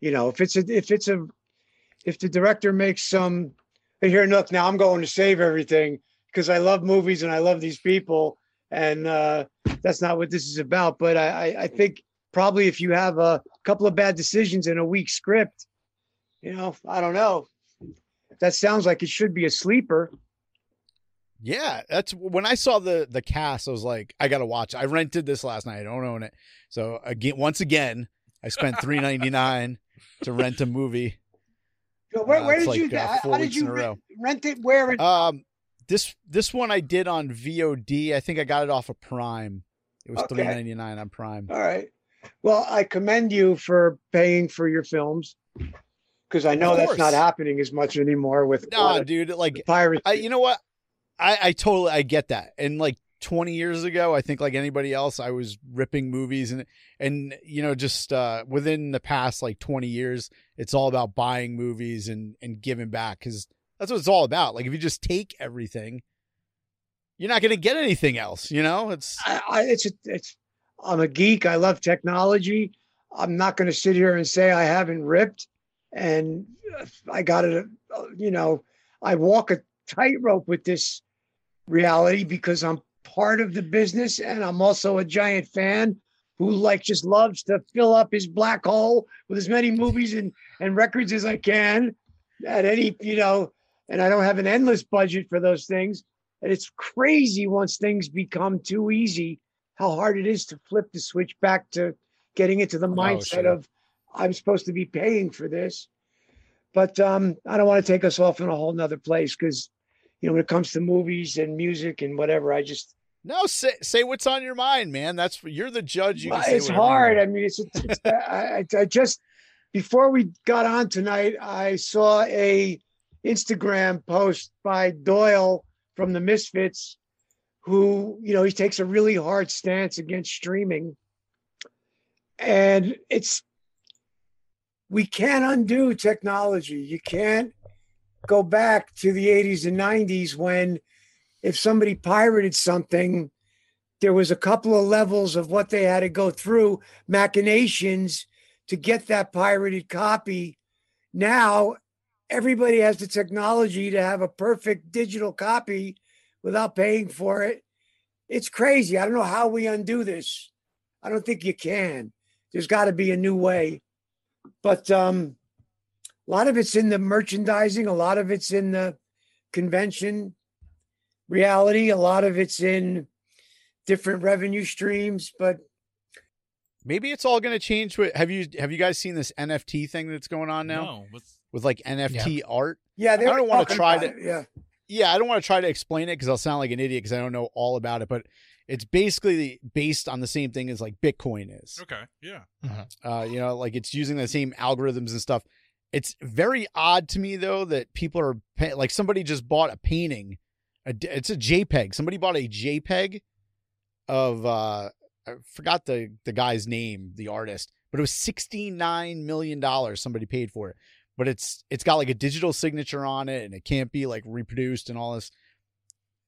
you know if it's a if it's a if the director makes some here look now i'm going to save everything because i love movies and i love these people and uh that's not what this is about but i i, I think probably if you have a couple of bad decisions in a weak script you know i don't know that sounds like it should be a sleeper Yeah, that's when I saw the the cast. I was like, I gotta watch. I rented this last night. I don't own it, so again, once again, I spent three ninety nine to rent a movie. where, Uh, where it's did like, you uh, how did you in row. rent, rent it where it, Um, this this one I did on VOD. I think I got it off of Prime. It was Okay. three ninety nine on Prime. All right. Well, I commend you for paying for your films because I know that's not happening as much anymore with of dude, like piracy. I, you know what? I, I totally I get that. And like 20 years ago, I think like anybody else, I was ripping movies and and you know just uh, within the past like 20 years, it's all about buying movies and and giving back because that's what it's all about. Like if you just take everything, you're not gonna get anything else. You know, it's I, I, it's it's. I'm a geek. I love technology. I'm not going to sit here and say I haven't ripped, and I got it. uh, You know, I walk a tightrope with this reality because I'm part of the business, and I'm also a giant fan who like just loves to fill up his black hole with as many movies and and records as I can at any you know. And I don't have an endless budget for those things. And it's crazy once things become too easy, how hard it is to flip the switch back to getting into the mindset sure. of I'm supposed to be paying for this. But um, I don't want to take us off in a whole nother place because you know when it comes to movies and music and whatever, I just no say say what's on your mind, man. That's you're the judge. You it's hard. I mean, it's, it's I, I just before we got on tonight, I saw a Instagram post by Doyle from the Misfits, who you know he takes a really hard stance against streaming, and it's we can't undo technology. You can't go back to the 80s and 90s when if somebody pirated something there was a couple of levels of what they had to go through machinations to get that pirated copy now everybody has the technology to have a perfect digital copy without paying for it. It's crazy. I don't know how we undo this. I don't think you can. There's got to be a new way. But um, a lot of it's in the merchandising, a lot of it's in the convention reality, a lot of it's in different revenue streams. But Maybe it's all going to change. With, have you have you guys seen this NFT thing that's going on now No, what's with like NFT art? yeah, they I don't wanna try to- it, Yeah. Yeah, I don't want to try to explain it because I'll sound like an idiot because I don't know all about it. But it's basically based on the same thing as like Bitcoin is. okay? Yeah, Uh, you know, like it's using the same algorithms and stuff. It's very odd to me though that people are pay- like somebody just bought a painting. A, d- it's a JPEG. Somebody bought a JPEG of uh I forgot the the guy's name, the artist, but it was sixty nine million dollars. Somebody paid for it, but it's it's got like a digital signature on it, and it can't be like reproduced and all this.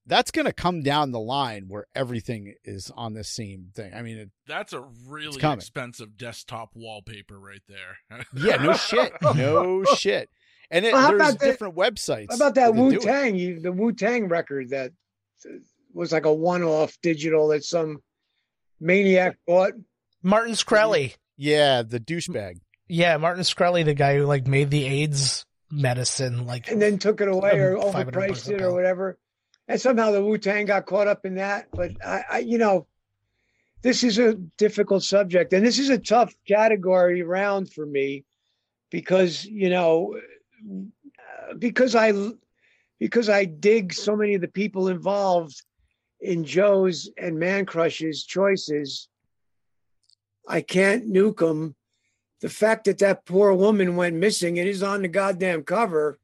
That's gonna come down the line where everything is on the same thing. I mean, it, that's a really expensive desktop wallpaper right there. Yeah, no shit. No shit. And it, Well, how there's about the- different websites. How about that do Wu. Tang? The Wu Tang record that was like a one-off digital that some maniac bought. Martin Shkreli. Yeah, the douchebag. Yeah, Martin Shkreli, the guy who like made the AIDS medicine, like and then took it away or 500 bucks overpriced it or whatever. And somehow the Wu Tang got caught up in that. But I, I, you know, this is a difficult subject, and this is a tough category round for me because you know, because I, because I dig so many of the people involved in Joe's and Mancrush's choices. I can't nuke them. The fact that that poor woman went missing, and is on the goddamn cover,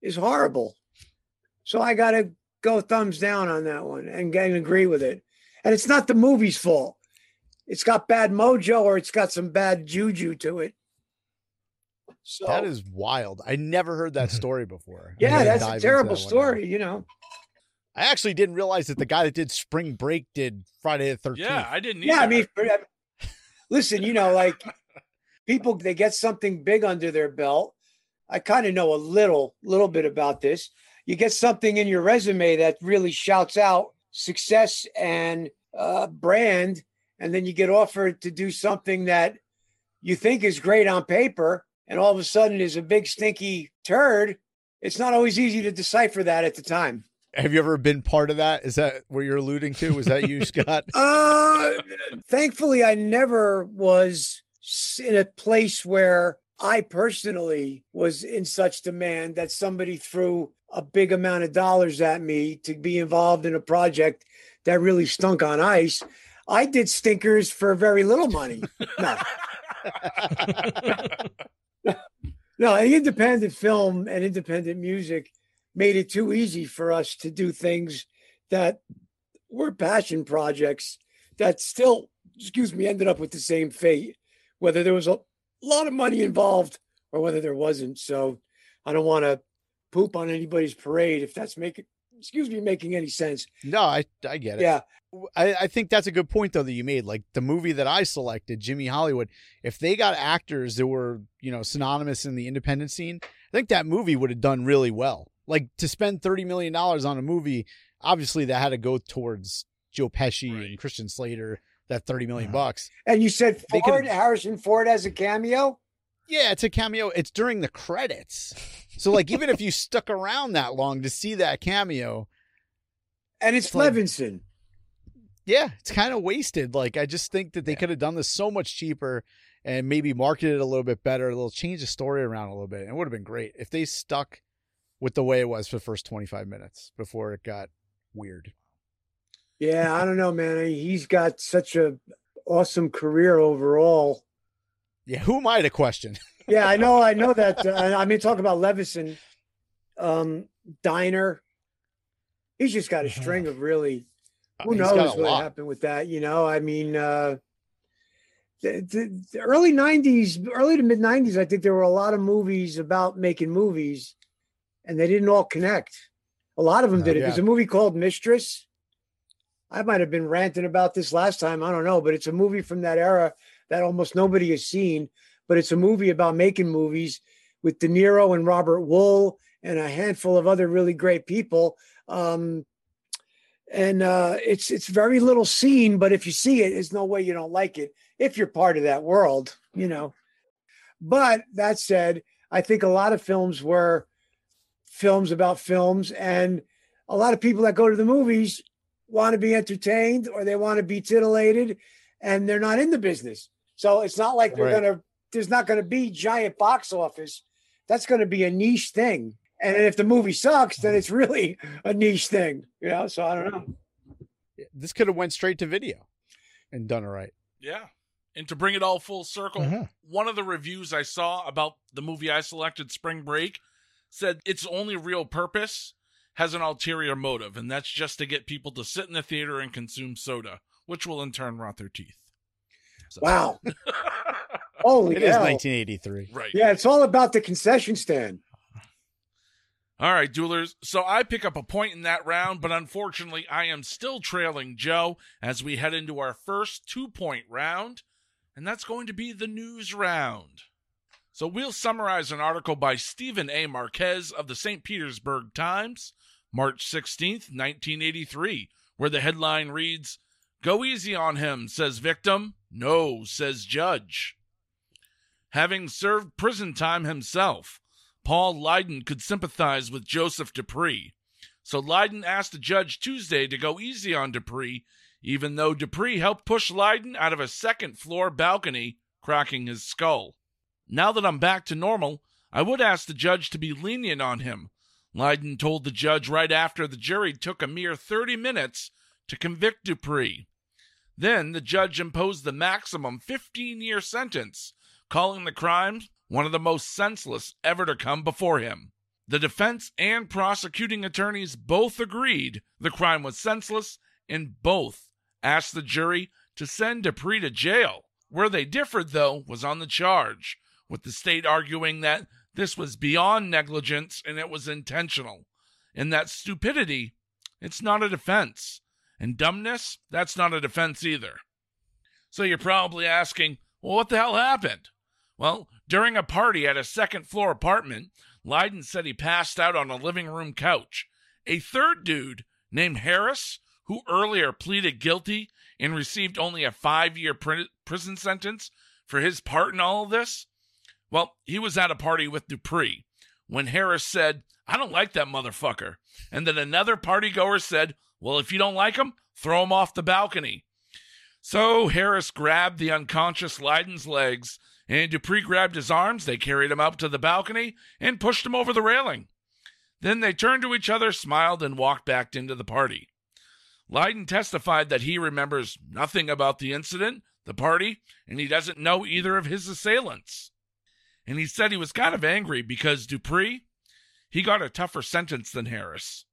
is horrible. So I got to go thumbs down on that one and, and agree with it. And it's not the movie's fault. It's got bad mojo or it's got some bad juju to it. So That is wild. I never heard that story before. Yeah, that's a terrible that story, you know. I actually didn't realize that the guy that did Spring Break did Friday the Thirteenth. yeah, I didn't. Yeah, I mean, listen, you know, like people they get something big under their belt. I kind of know a little, little bit about this. You get something in your resume that really shouts out success and uh, brand, and then you get offered to do something that you think is great on paper, and all of a sudden is a big stinky turd. It's not always easy to decipher that at the time. Have you ever been part of that? Is that what you're alluding to? Was that you, Scott? Uh, thankfully, I never was in a place where I personally was in such demand that somebody threw a big amount of dollars at me to be involved in a project that really stunk on ice. I did stinkers for very little money. No, no, independent film and independent music made it too easy for us to do things that were passion projects that still, excuse me, ended up with the same fate, whether there was a lot of money involved or whether there wasn't. So I don't want to poop on anybody's parade if that's making, excuse me, making any sense. No, I I get it. Yeah. I, I think that's a good point though that you made. Like the movie that I selected, Jimmy Hollywood, if they got actors that were, you know, synonymous in the independent scene, I think that movie would have done really well. Like to spend thirty million dollars on a movie, obviously that had to go towards Joe Pesci Right. and Christian Slater, that thirty million Mhm. bucks. And you said Ford, Harrison Ford has a cameo? Yeah, it's a cameo. It's during the credits. So like even if you stuck around that long to see that cameo, And it's, It's like- Levinson. yeah, it's kind of wasted. Like I just think that they could have done this so much cheaper and maybe marketed it a little bit better, a little change the story around a little bit. It would have been great if they stuck with the way it was for the first 25 minutes before it got weird. Yeah, I don't know, man. He's got such a awesome career overall. Yeah, who am I to question? Yeah, I know. I know that. Uh, I mean, talk about Levinson, um, Diner. He's just got a string of really. Who knows what happened with that? You know, I mean, uh, the, the, the early '90s, early to mid '90s, I think there were a lot of movies about making movies, and they didn't all connect. A lot of them did. it. yeah. There's a movie called Mistress. I might have been ranting about this last time. I don't know, but it's a movie from that era that almost nobody has seen. but it's a movie about making movies with De Niro and Robert Wuhl and a handful of other really great people. Um, and uh, it's it's very little seen, but if you see it, there's no way you don't like it if you're part of that world, you know. But that said, I think a lot of films were films about films, and a lot of people that go to the movies want to be entertained or they want to be titillated, and they're not in the business. So it's not like they're Right. gonna. There's not going to be giant box office. That's going to be a niche thing. And if the movie sucks, then it's really a niche thing. You know. So I don't know. This could have went straight to video and done it right. Yeah. And to bring it all full circle, Mhm. one of the reviews I saw about the movie I selected, Spring Break, said its only real purpose has an ulterior motive, and that's just to get people to sit in the theater and consume soda, which will in turn rot their teeth. So- Wow. Holy It is hell. 1983. Right. Yeah, it's all about the concession stand. All right, duelers. So I pick up a point in that round, but unfortunately, I am still trailing Joe as we head into our first two point round, and that's going to be the news round. So we'll summarize an article by Stephen A. Marquez of the St. Petersburg Times, March 16th, 1983, where the headline reads Go easy on him, says victim. No, says judge. Having served prison time himself, Paul Lydon could sympathize with Joseph Dupree. So Lydon asked the judge Tuesday to go easy on Dupree, even though Dupree helped push Lydon out of a second floor balcony, cracking his skull. Now that I'm back to normal, I would ask the judge to be lenient on him. Lydon told the judge right after the jury took a mere 30 minutes to convict Dupree. Then the judge imposed the maximum 15 year sentence, calling the crime one of the most senseless ever to come before him. The defense and prosecuting attorneys both agreed the crime was senseless, and both asked the jury to send Dupree to jail. Where they differed, though, was on the charge, with the state arguing that this was beyond negligence and it was intentional, and that stupidity, it's not a defense, and dumbness, that's not a defense either. So you're probably asking, well, what the hell happened? Well, during a party at a second floor apartment, Lydon said he passed out on a living room couch. A third dude named Harris, who earlier pleaded guilty and received only a five year pri- prison sentence for his part in all of this, well, he was at a party with Dupree when Harris said, I don't like that motherfucker. And then another partygoer said, Well, if you don't like him, throw him off the balcony. So Harris grabbed the unconscious Lydon's legs, and Dupree grabbed his arms. They carried him up to the balcony and pushed him over the railing. Then they turned to each other, smiled, and walked back into the party. Lydon testified that he remembers nothing about the incident, the party, and he doesn't know either of his assailants. And he said he was kind of angry because Dupree, he got a tougher sentence than Harris.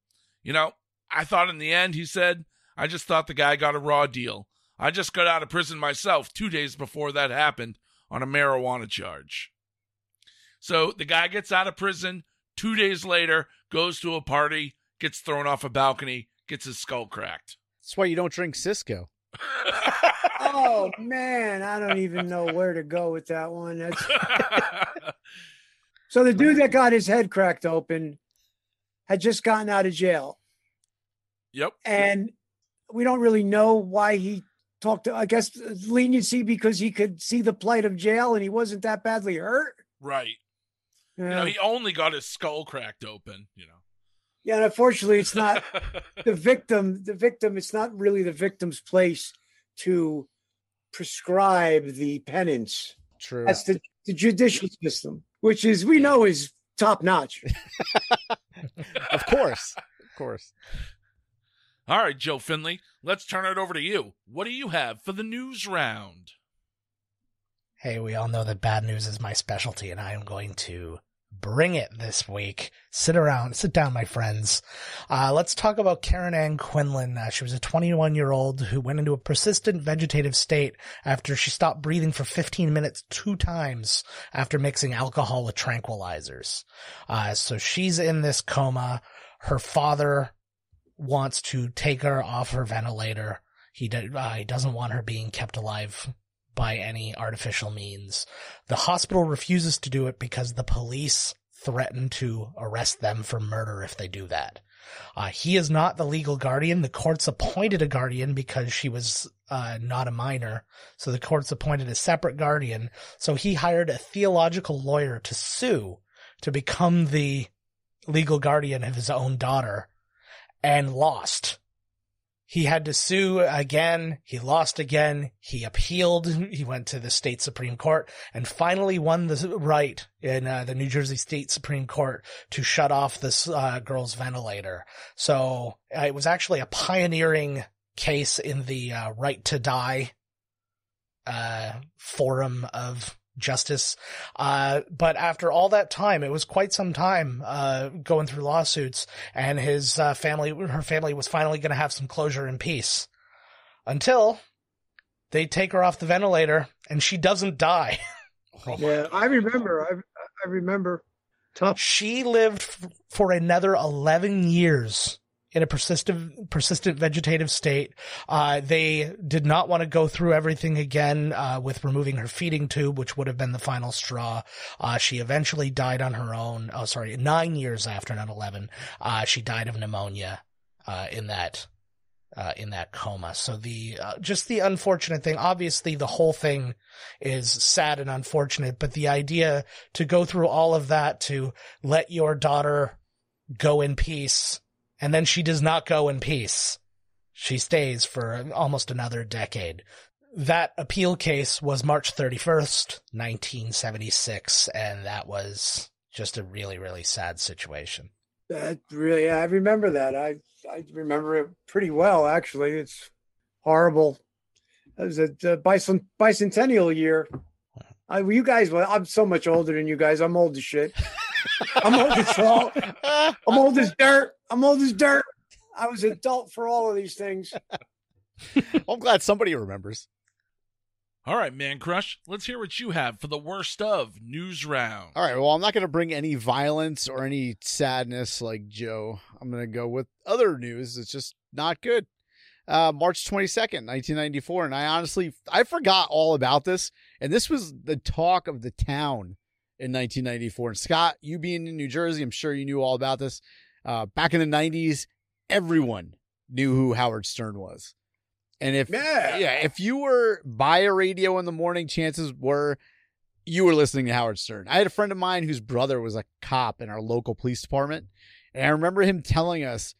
You know, I thought in the end, he said, I just thought the guy got a raw deal. I just got out of prison myself two days before that happened on a marijuana charge. So the guy gets out of prison two days later, goes to a party, gets thrown off a balcony, gets his skull cracked. That's why you don't drink Cisco. Oh man, I don't even know where to go with that one. That's so the dude that got his head cracked open had just gotten out of jail, yep. and we don't really know why he talked to. I guess leniency because he could see the plight of jail and he wasn't that badly hurt. Right. You know, he only got his skull cracked open, you know. Yeah. And unfortunately, it's not the victim. The victim. It's not really the victim's place to prescribe the penance. True. That's the, the judicial system, which is we know is top notch. of course. Of course. All right, Joe Findlay, let's turn it over to you. What do you have for the news round? Hey, we all know that bad news is my specialty, and I am going to bring it this week. Sit around, sit down, my friends. Uh, let's talk about Karen Ann Quinlan. Uh, she was a 21 year old who went into a persistent vegetative state after she stopped breathing for 15 minutes two times after mixing alcohol with tranquilizers. Uh, so she's in this coma. Her father wants to take her off her ventilator. He, uh, he doesn't want her being kept alive by any artificial means. The hospital refuses to do it because the police threaten to arrest them for murder if they do that. Uh, he is not the legal guardian. The courts appointed a guardian because she was uh, not a minor. So the courts appointed a separate guardian. So he hired a theological lawyer to sue to become the legal guardian of his own daughter and lost. He had to sue again. He lost again. He appealed. He went to the state Supreme Court and finally won the right in uh, the New Jersey State Supreme Court to shut off this uh, girl's ventilator. So uh, it was actually a pioneering case in the uh, right to die uh, forum of justice. Uh, but after all that time, it was quite some time, uh, going through lawsuits and his, uh, family, her family was finally going to have some closure and peace until they take her off the ventilator and she doesn't die. Yeah, I remember. I I remember. Tough. She lived f- for another 11 years in a persistent, persistent vegetative state. Uh, they did not want to go through everything again, uh, with removing her feeding tube, which would have been the final straw. Uh, she eventually died on her own. Oh, sorry, nine years after 9-11, uh, she died of pneumonia, uh, in that, uh, in that coma. So the, just the unfortunate thing, obviously the whole thing is sad and unfortunate, but the idea to go through all of that to let your daughter go in peace and then she does not go in peace. She stays for almost another decade. That appeal case was March 31st, 1976, and that was just a really, really sad situation. That really, I remember that. I I remember it pretty well. Actually, it's horrible. It was a, bicent, bicentennial year. I, you guys, well, I'm so much older than you guys. I'm old as shit. I'm old as salt. I'm old as dirt. I'm old as dirt. I was adult for all of these things. I'm glad somebody remembers. All right, Mancrush, let's hear what you have for the worst of News Round. All right. Well, I'm not going to bring any violence or any sadness like Joe. I'm going to go with other news. It's just not good. Uh, March 22nd, 1994. And I honestly, I forgot all about this. And this was the talk of the town in 1994. And Scott, you being in New Jersey, I'm sure you knew all about this. Uh, back in the 90s, everyone knew who Howard Stern was. And if Yeah. yeah, if you were by a radio in the morning, chances were you were listening to Howard Stern. I had a friend of mine whose brother was a cop in our local police department, and I remember him telling us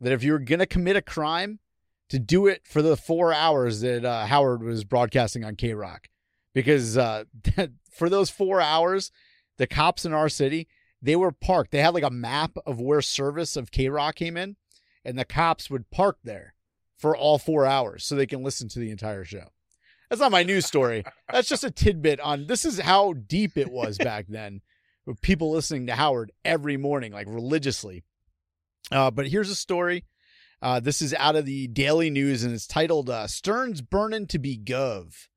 that if you were gonna commit a crime, to do it for the four hours that uh, Howard was broadcasting on K Rock, because uh, for those four hours, the cops in our city they were parked. They had like a map of where service of K Rock came in, and the cops would park there for all four hours so they can listen to the entire show. That's not my news story. That's just a tidbit on this is how deep it was back then with people listening to Howard every morning, like religiously. Uh, but here's a story. Uh, this is out of the Daily News and it's titled uh, Stern's Burnin' to be Gov.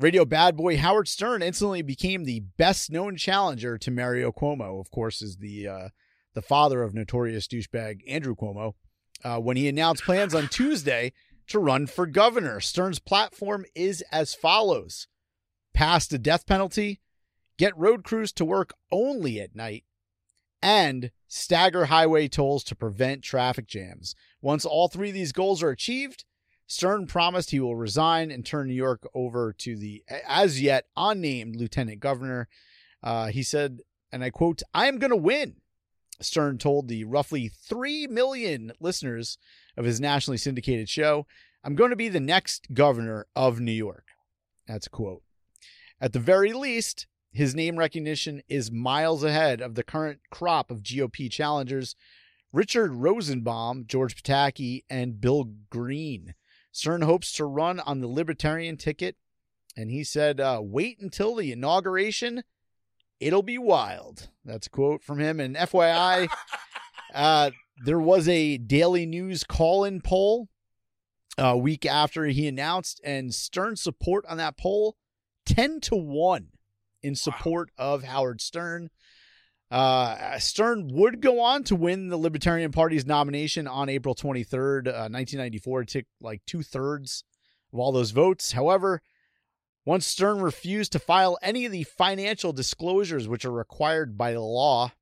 Radio bad boy Howard Stern instantly became the best known challenger to Mario Cuomo, of course, is the uh, the father of notorious douchebag Andrew Cuomo uh, when he announced plans on Tuesday to run for governor. Stern's platform is as follows pass the death penalty, get road crews to work only at night, and stagger highway tolls to prevent traffic jams. Once all three of these goals are achieved, Stern promised he will resign and turn New York over to the as yet unnamed lieutenant governor. Uh, he said, and I quote, I am going to win. Stern told the roughly 3 million listeners of his nationally syndicated show, I'm going to be the next governor of New York. That's a quote. At the very least, his name recognition is miles ahead of the current crop of GOP challengers Richard Rosenbaum, George Pataki, and Bill Green. Stern hopes to run on the Libertarian ticket, and he said, uh, wait until the inauguration it'll be wild. That's a quote from him. And FYI, uh, there was a daily news call in poll a week after he announced, and Stern support on that poll 10 to 1 in support of Howard Stern. Uh, Stern would go on to win the Libertarian Party's nomination on April 23rd, uh, 1994. It took like two thirds of all those votes. However, Once Stern refused to file any of the financial disclosures which are required by law,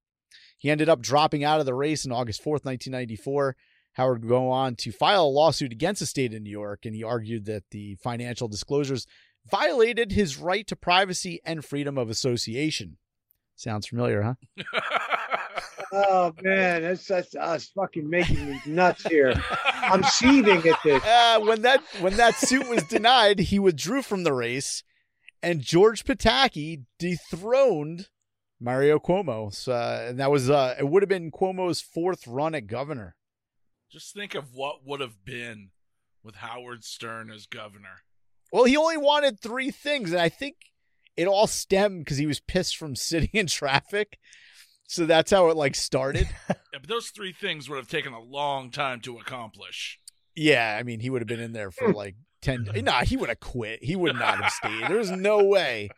he ended up dropping out of the race on August 4th, 1994. Howard would go on to file a lawsuit against the state of New York, and he argued that the financial disclosures violated his right to privacy and freedom of association. Sounds familiar, huh? Oh man, that's that's us fucking making me nuts here. I'm seething at this. Uh, when that when that suit was denied, he withdrew from the race, and George Pataki dethroned Mario Cuomo. So, uh, and that was uh, it would have been Cuomo's fourth run at governor. Just think of what would have been with Howard Stern as governor. Well, he only wanted three things, and I think it all stemmed because he was pissed from sitting in traffic. So that's how it like started. Yeah, but those three things would have taken a long time to accomplish. yeah, I mean, he would have been in there for like ten. Nah, he would have quit. He would not have stayed. There was no way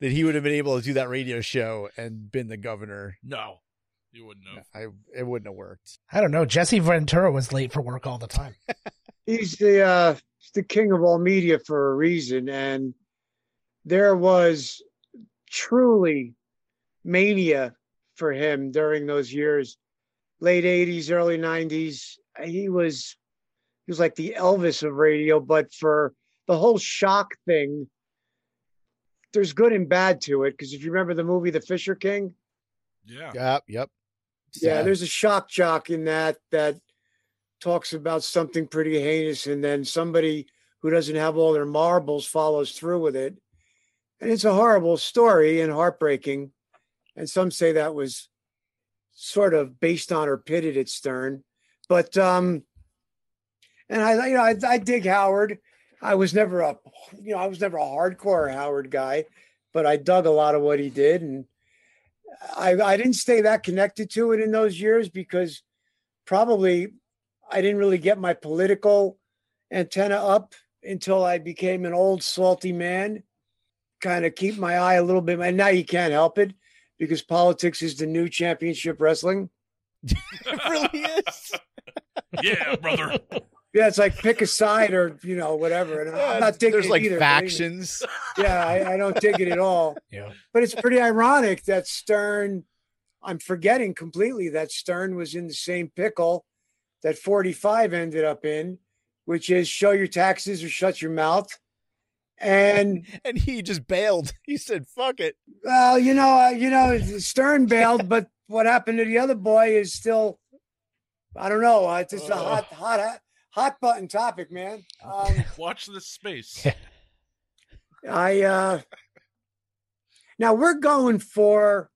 that he would have been able to do that radio show and been the governor. No, you wouldn't have. I it wouldn't have worked. I don't know. Jesse Ventura was late for work all the time. He's the uh he's the king of all media for a reason, and there was truly mania for him during those years, late '80s, early '90s. He was he was like the Elvis of radio, but for the whole shock thing, there's good and bad to it. Because if you remember the movie The Fisher King, Yeah. Yep, yep. yeah, there's a shock jock in that that talks about something pretty heinous, and then somebody who doesn't have all their marbles follows through with it. And it's a horrible story and heartbreaking. And some say that was sort of based on or pitted at Stern. But um and I you know I, I dig Howard. I was never a you know I was never a hardcore Howard guy, but I dug a lot of what he did and I I didn't stay that connected to it in those years because probably I didn't really get my political antenna up until I became an old salty man. Kind of keep my eye a little bit, and now you can't help it because politics is the new championship wrestling. it really is. Yeah, brother. Yeah, it's like pick a side or you know whatever. And I'm not digging There's it like either, believe me. factions. Yeah, I, I don't dig it at all. Yeah. But it's pretty ironic that Stern, I'm forgetting completely that Stern was in the same pickle that 45 ended up in, which is show your taxes or shut your mouth. And and he just bailed. He said, "Fuck it." well, you know, uh, you know, Stern bailed, but what happened to the other boy is still, I don't know. Uh, it's just a hot, hot, hot, hot button topic, man. Um, Watch this space. I uh now we're going for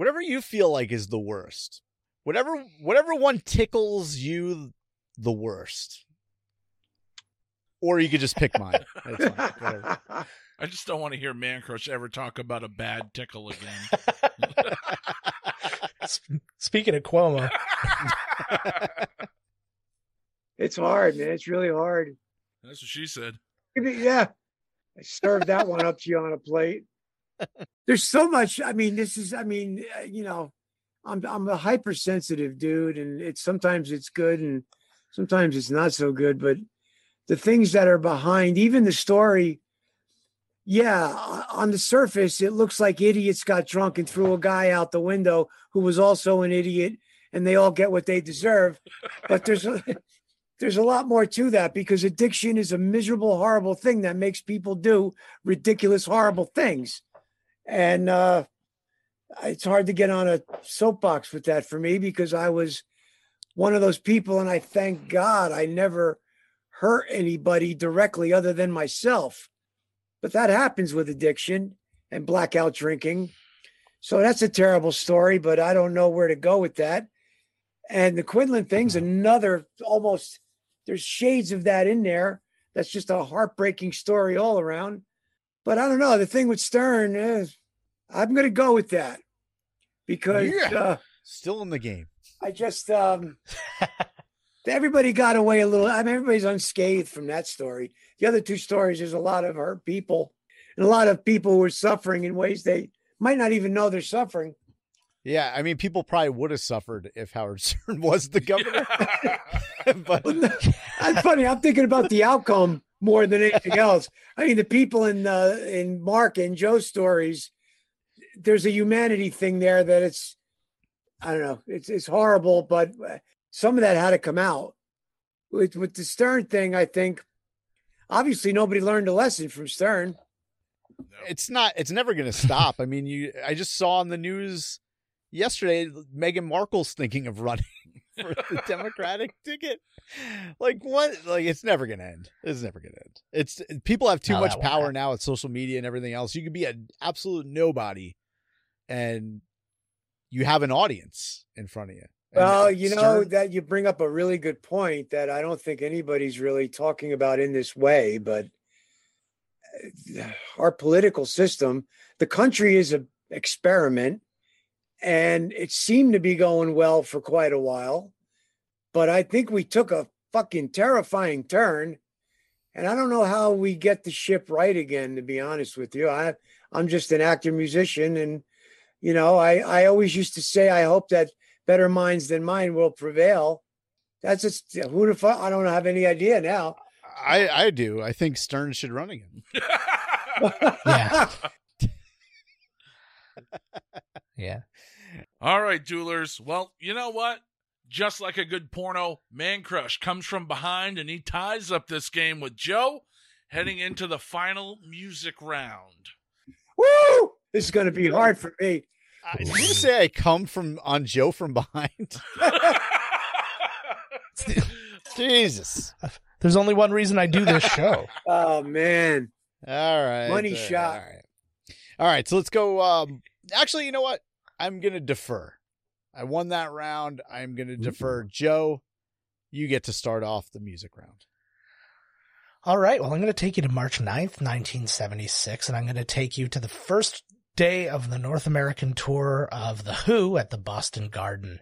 Whatever you feel like is the worst. Whatever whatever one tickles you the worst. Or you could just pick mine. Fine. I just don't want to hear Mancrush ever talk about a bad tickle again. Speaking of Cuomo, it's hard, man. It's really hard. That's what she said. Yeah. I served that one up to you on a plate. There's so much. I mean, this is, I mean, uh, you know, I'm I'm a hypersensitive dude, and it's sometimes it's good and sometimes it's not so good. But the things that are behind, even the story, yeah, on the surface, it looks like idiots got drunk and threw a guy out the window who was also an idiot, and they all get what they deserve. But there's a, there's a lot more to that because addiction is a miserable, horrible thing that makes people do ridiculous, horrible things. And uh, it's hard to get on a soapbox with that for me because I was one of those people, and I thank God I never hurt anybody directly other than myself. But that happens with addiction and blackout drinking. So that's a terrible story, but I don't know where to go with that. And the Quinlan thing's another almost, there's shades of that in there. That's just a heartbreaking story all around. But I don't know. The thing with Stern is, I'm going to go with that because Yeah. uh, Still in the game. I just, um, everybody got away a little. I mean, everybody's unscathed from that story. The other two stories, there's a lot of hurt people and a lot of people who are suffering in ways they might not even know they're suffering. Yeah, I mean people probably would have suffered if Howard Stern was the governor. but That's funny. I'm thinking about the outcome more than anything else. I mean, the people in uh, in Mark and Joe's stories, there's a humanity thing there that it's, I don't know, it's it's horrible, but uh, some of that had to come out. With with the Stern thing, I think, obviously nobody learned a lesson from Stern. it's not it's never going to stop. I mean you i just saw on the news yesterday meghan markle's thinking of running for the democratic ticket. Like what like it's never going to end. It's never going to end. It's people have too No, much power happen. now with social media and everything else. You could be an absolute nobody and you have an audience in front of you. And Well, you know that you bring up a really good point that I don't think anybody's really talking about in this way, but uh, our political system, the country is a experiment and it seemed to be going well for quite a while, but I think we took a fucking terrifying turn and I don't know how we get the ship right again to be honest with you. I I'm just an actor musician and you know, I I always used to say I hope that better minds than mine will prevail. That's just who the fuck. I don't have any idea now. i i do i think stern should run again Yeah. Yeah. All right, duelers. Well, you know what? Just like a good porno, Mancrush comes from behind and he ties up this game with Joe, heading into the final music round. Woo! This is going to be hard for me. I, did you say i come from on joe from behind jesus There's only one reason I do this show. Oh man, All right. Money all right, shot. All right. All right. So let's go. Um, actually, you know what? I'm going to defer. I won that round. I'm going to defer. Joe, you get to start off the music round. All right. Well, I'm going to take you to March 9th, 1976, and I'm going to take you to the first day of the North American tour of The Who at the Boston Garden.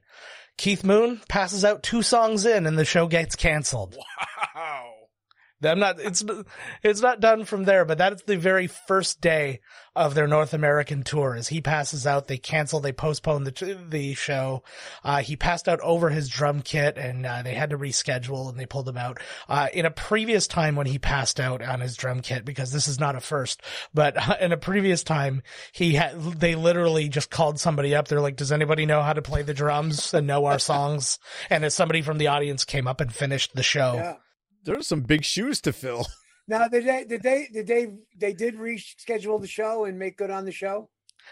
Keith Moon passes out two songs in and the show gets canceled. Wow. I'm not, it's, it's not done from there, but that's the very first day of their North American tour. As he passes out, they cancel, they postpone the, the show. Uh, he passed out over his drum kit and, uh, they had to reschedule and they pulled him out. Uh, in a previous time when he passed out on his drum kit, because this is not a first, but in a previous time, he had, they literally just called somebody up. They're like, does anybody know how to play the drums and know our songs? And as somebody from the audience came up and finished the show. yeah. There's some big shoes to fill. Now did they did they did they they did reschedule the show and make good on the show?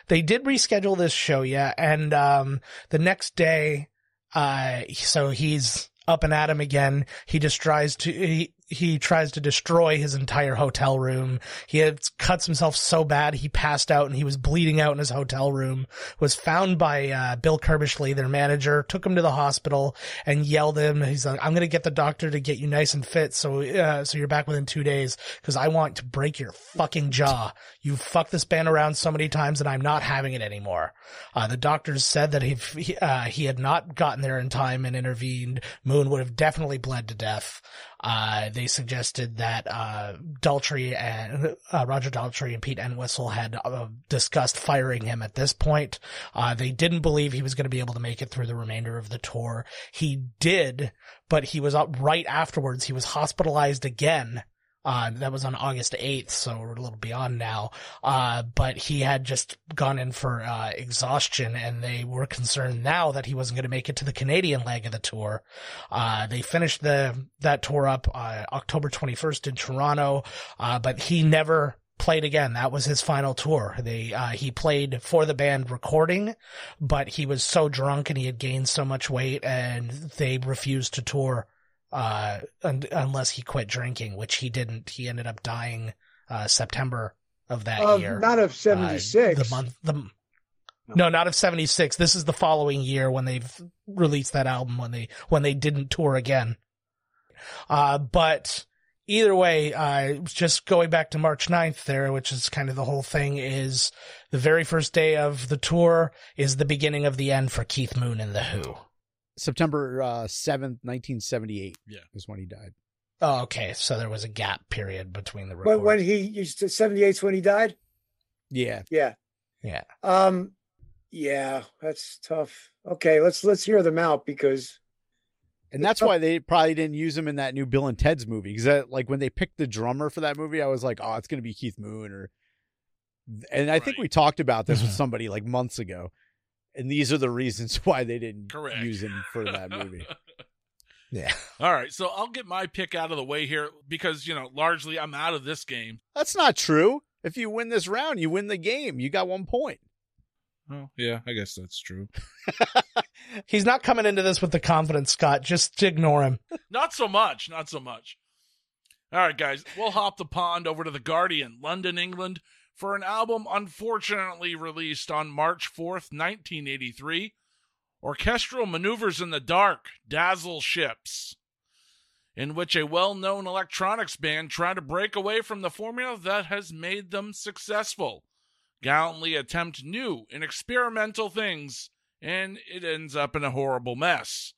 They did reschedule this show, yeah, and um the next day uh so he's up and at him again. He just tries to he he tries to destroy his entire hotel room. He had cuts himself so bad he passed out and he was bleeding out in his hotel room. Was found by uh, Bill Curbishley, their manager, took him to the hospital and yelled at him. He's like, "I'm gonna get the doctor to get you nice and fit, so uh, so you're back within two days, because I want to break your fucking jaw. You fucked this band around so many times, and I'm not having it anymore." Uh, the doctors said that if he, uh, he had not gotten there in time and intervened, Moon would have definitely bled to death. Uh, they suggested that, uh, Daltrey and, uh, Roger Daltrey and Pete Entwistle had uh, discussed firing him at this point. Uh, they didn't believe he was going to be able to make it through the remainder of the tour. He did, but he was up right afterwards. He was hospitalized again. Uh, that was on August 8th, so we're a little beyond now. Uh, but he had just gone in for, uh, exhaustion and they were concerned now that he wasn't going to make it to the Canadian leg of the tour. Uh, they finished the, that tour up, uh, October 21st in Toronto, uh, but he never played again. That was his final tour. They, uh, he played for the band recording, but he was so drunk and he had gained so much weight and they refused to tour uh, un- unless he quit drinking, which he didn't. He ended up dying uh, September of that year. not of Uh, seventy six. the month. The no, not of seventy six. This is the following year when they've released that album when they when they didn't tour again. Uh, but either way, uh, just going back to March 9th there, which is kind of the whole thing, is the very first day of the tour is the beginning of the end for Keith Moon and the Who. September uh, 7th, 1978 Yeah. is when he died. Oh, okay. So there was a gap period between the When recordings. when he used to seventy eight's when he died. Yeah. Yeah. Yeah. Um. Yeah, that's tough. Okay, let's let's hear them out because And that's why they probably didn't use him in that new Bill and Ted's movie. Because like when they picked the drummer for that movie, I was like, oh, it's gonna be Keith Moon or. And I think we talked about this with Mhm. somebody like months ago, and these are the reasons why they didn't Correct. use him for that movie. Yeah. All right, so I'll get my pick out of the way here because, you know, largely I'm out of this game. That's not true. If you win this round, you win the game. You got one point. Oh, yeah, I guess that's true. He's not coming into this with the confidence, Scott. Just ignore him. Not so much, not so much. All right, guys, we'll hop the pond over to The Guardian, London, England, for an album unfortunately released on March 4th, 1983 Orchestral Maneuvers in the Dark, Dazzle Ships, in which a well known electronics band tried to break away from the formula that has made them successful, gallantly attempt new and experimental things, and it ends up in a horrible mess.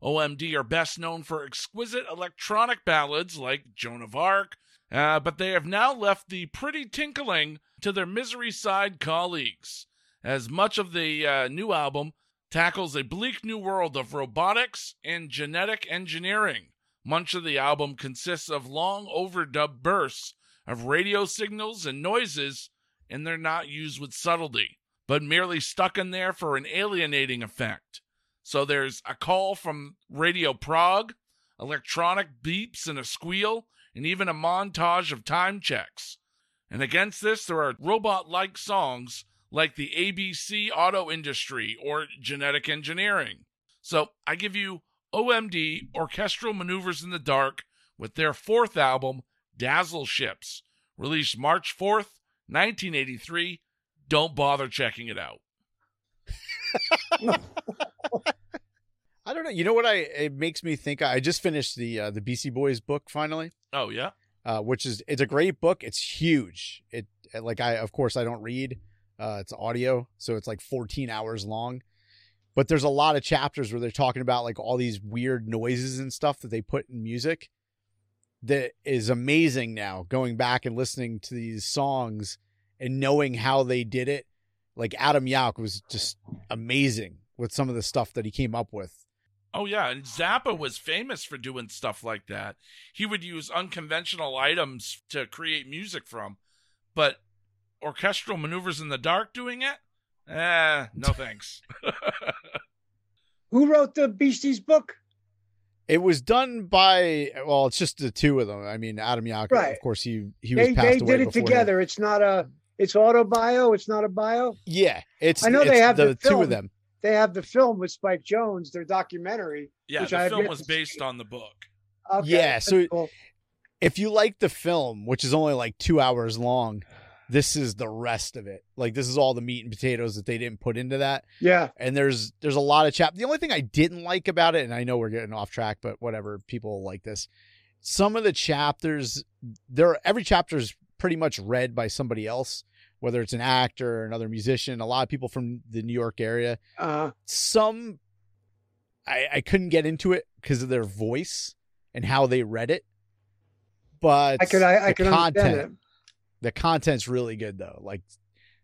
OMD are best known for exquisite electronic ballads like Joan of Arc, uh, but they have now left the pretty tinkling to their Merseyside colleagues, as much of the uh, new album tackles a bleak new world of robotics and genetic engineering. Much of the album consists of long overdubbed bursts of radio signals and noises, and they're not used with subtlety, but merely stuck in there for an alienating effect. So there's a call from Radio Prague, electronic beeps and a squeal, and even a montage of time checks. And against this, there are robot like songs like the ABC auto industry or genetic engineering. So I give you OMD, Orchestral Maneuvers in the Dark, with their fourth album, Dazzle Ships, released March 4th, 1983. Don't bother checking it out. I don't know. You know what? I it makes me think. I just finished the uh, the Beastie Boys book finally, Oh, yeah? uh, which is it's a great book. It's huge. It like I of course I don't read. Uh, it's audio, so it's like 14 hours long. But there's a lot of chapters where they're talking about like all these weird noises and stuff that they put in music. That is amazing now. Going back and listening to these songs and knowing how they did it, like Adam Yauch was just amazing with some of the stuff that he came up with. Oh yeah, and Zappa was famous for doing stuff like that. He would use unconventional items to create music from, but orchestral maneuvers in the dark doing it? Eh, no thanks. Who wrote the Beasties book? It was done by well, it's just the two of them. I mean, Adam Yauch, Right. of course, he he was They passed they away did it before him. together. It's not a it's autobio. It's not a bio. Yeah, it's I know it's they have the, the two of them. They have the film with Spike Jonze, their documentary. Yeah, Which I the have film was based on the book. Okay, Yeah, so- cool. If you like the film, which is only like two hours long, this is the rest of it. Like this is all the meat and potatoes that they didn't put into that. yeah, And there's there's a lot of chap. The only thing I didn't like about it, and I know we're getting off track, but whatever, people like this. Some of the chapters, there every chapter is pretty much read by somebody else, whether it's an actor or another musician. A lot of people from the New York area. uh, some I, I couldn't get into it because of their voice and how they read it. But I could I, I could understand it. the content's really good though. Like,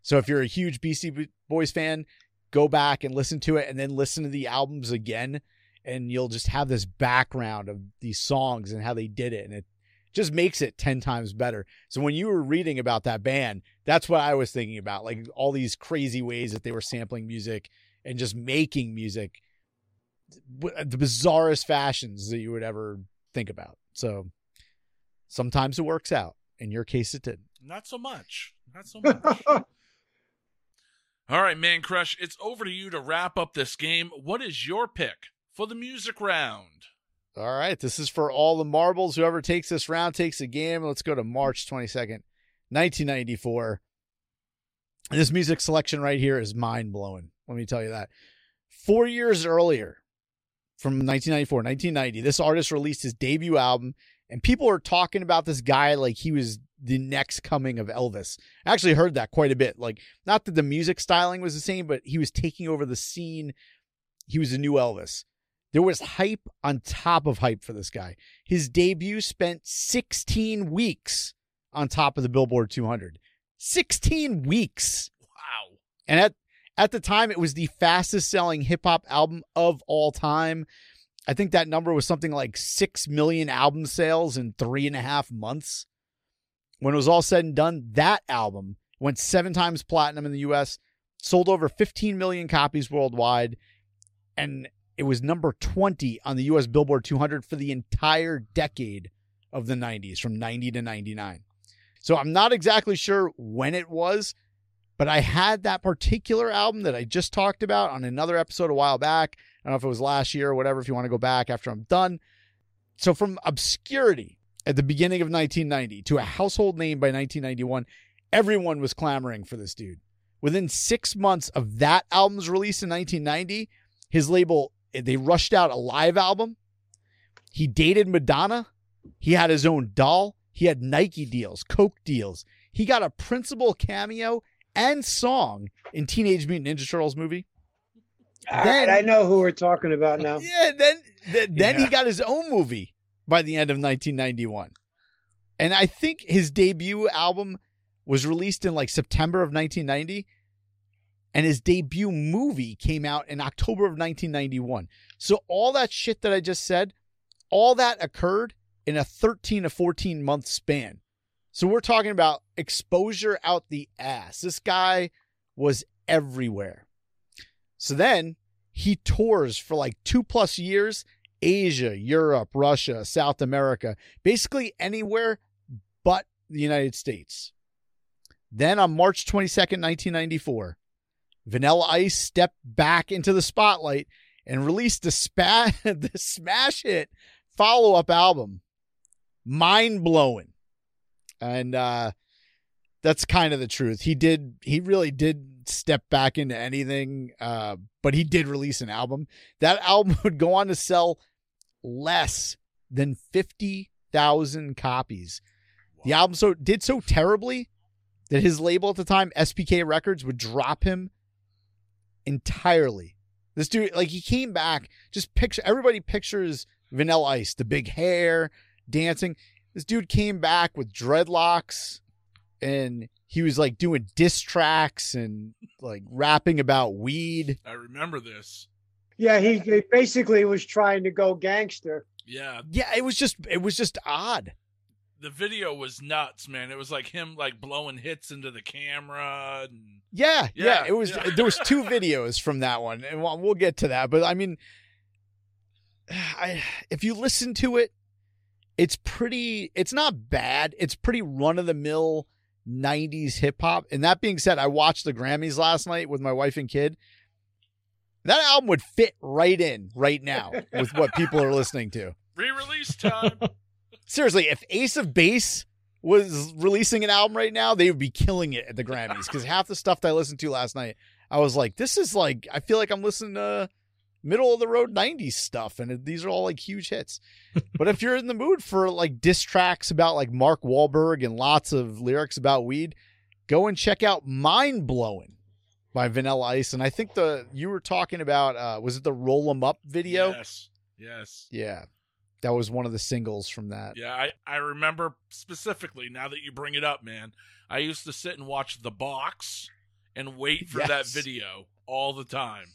so if you're a huge Beastie Boys fan, go back and listen to it, and then listen to the albums again, and you'll just have this background of these songs and how they did it, and it just makes it ten times better. So when you were reading about that band, that's what I was thinking about, like all these crazy ways that they were sampling music and just making music, uh, the bizarrest fashions that you would ever think about. So sometimes it works out. In your case, it didn't. Not so much. Not so much. All right, Mancrush, it's over to you to wrap up this game. What is your pick for the music round? All right, this is for all the marbles. Whoever takes this round takes the game. Let's go to March 22nd, 1994. This music selection right here is mind blowing. Let me tell you that. Four years earlier, from 1994, 1990, this artist released his debut album, and people were talking about this guy like he was the next coming of Elvis. I actually heard that quite a bit. Like, not that the music styling was the same, but he was taking over the scene. He was a new Elvis. There was hype on top of hype for this guy. His debut spent 16 weeks on top of the Billboard 200. 16 weeks. Wow. And at at the time it was the fastest selling hip hop album of all time. I think that number was something like 6 million album sales in three and a half months. When it was all said and done, that album went seven times platinum in the US, sold over 15 million copies worldwide, and it was number 20 on the US Billboard 200 for the entire decade of the 90s, from 90 to 99. So I'm not exactly sure when it was, but I had that particular album that I just talked about on another episode a while back. I don't know if it was last year or whatever, if you want to go back after I'm done. So from obscurity at the beginning of 1990 to a household name by 1991, everyone was clamoring for this dude. Within six months of that album's release in 1990, his label, Eh, they rushed out a live album. He dated Madonna. He had his own doll. He had Nike deals, Coke deals. He got a principal cameo and song in Teenage Mutant Ninja Turtles movie. All Then- right, I know who we're talking about now. Yeah, then th- then he got his own movie by the end of 1991. And I think his debut album was released in like September of 1990 and his debut movie came out in October of 1991. So all that shit that I just said, all that occurred in a 13 to 14 month span. So we're talking about exposure out the ass. This guy was everywhere. So then he tours for like two plus years Asia, Europe, Russia, South America, basically anywhere but the United States. Then on March 22nd, 1994, Vanilla Ice stepped back into the spotlight and released the, spa- the smash hit follow up album, Mind Blowing. And uh, that's kind of the truth. He did, he really did step back into anything, uh, but he did release an album. That album would go on to sell less than 50,000 copies. The album so did so terribly that his label at the time, SBK Records, would drop him entirely. This dude, like, he came back. Just picture everybody pictures Vanilla Ice, the big hair, dancing. This dude came back with dreadlocks, and he was like doing diss tracks and like rapping about weed. I remember this. Yeah, he, he basically was trying to go gangster. Yeah, Yeah, it was just it was just odd. The video was nuts, man. It was like him like blowing hits into the camera. And... Yeah, yeah, Yeah, it was. yeah. There was two videos from that one, and we'll, we'll get to that. But I mean, I if you listen to it, it's pretty. It's not bad. It's pretty run of the mill '90s hip hop. And that being said, I watched the Grammys last night with my wife and kid. That album would fit right in right now with what people are listening to. Re-release time. Seriously, if Ace of Base was releasing an album right now, they would be killing it at the Grammys because half the stuff that I listened to last night, I was like, this is like, I feel like I'm listening to middle of the road 90s stuff, and these are all like huge hits. but if you're in the mood for like diss tracks about like Mark Wahlberg and lots of lyrics about weed, go and check out Mind Blowing by Vanilla Ice. And I think the, you were talking about, uh, was it the Roll 'em Up video? Yes. Yes. Yeah. That was one of the singles from that. Yeah, I, I remember specifically now that you bring it up, man. I used to sit and watch The Box and wait for that video all the time.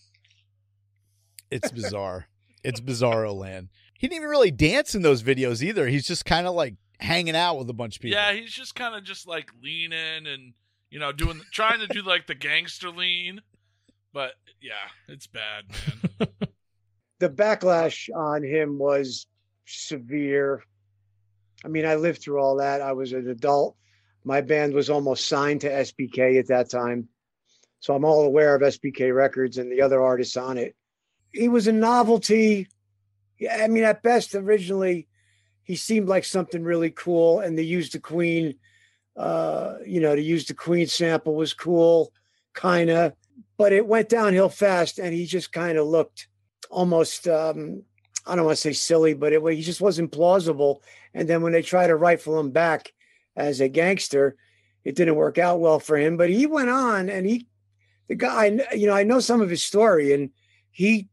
It's bizarre. it's bizarro land. He didn't even really dance in those videos either. He's just kind of like hanging out with a bunch of people. Yeah, he's just kind of just like leaning and you know doing trying to do like the gangster lean, but yeah, it's bad, man. The backlash on him was severe. I mean, I lived through all that. I was an adult. My band was almost signed to SBK at that time. So I'm all aware of SBK Records and the other artists on it. He was a novelty. I mean, at best, originally, he seemed like something really cool. And they used the Queen, uh, you know, to use the Queen sample was cool, kind of. But it went downhill fast, and he just kind of looked almost um, I don't want to say silly, but it he just wasn't plausible. And then when they tried to rifle him back as a gangster, it didn't work out well for him. But he went on, and he, the guy, you know, I know some of his story, and he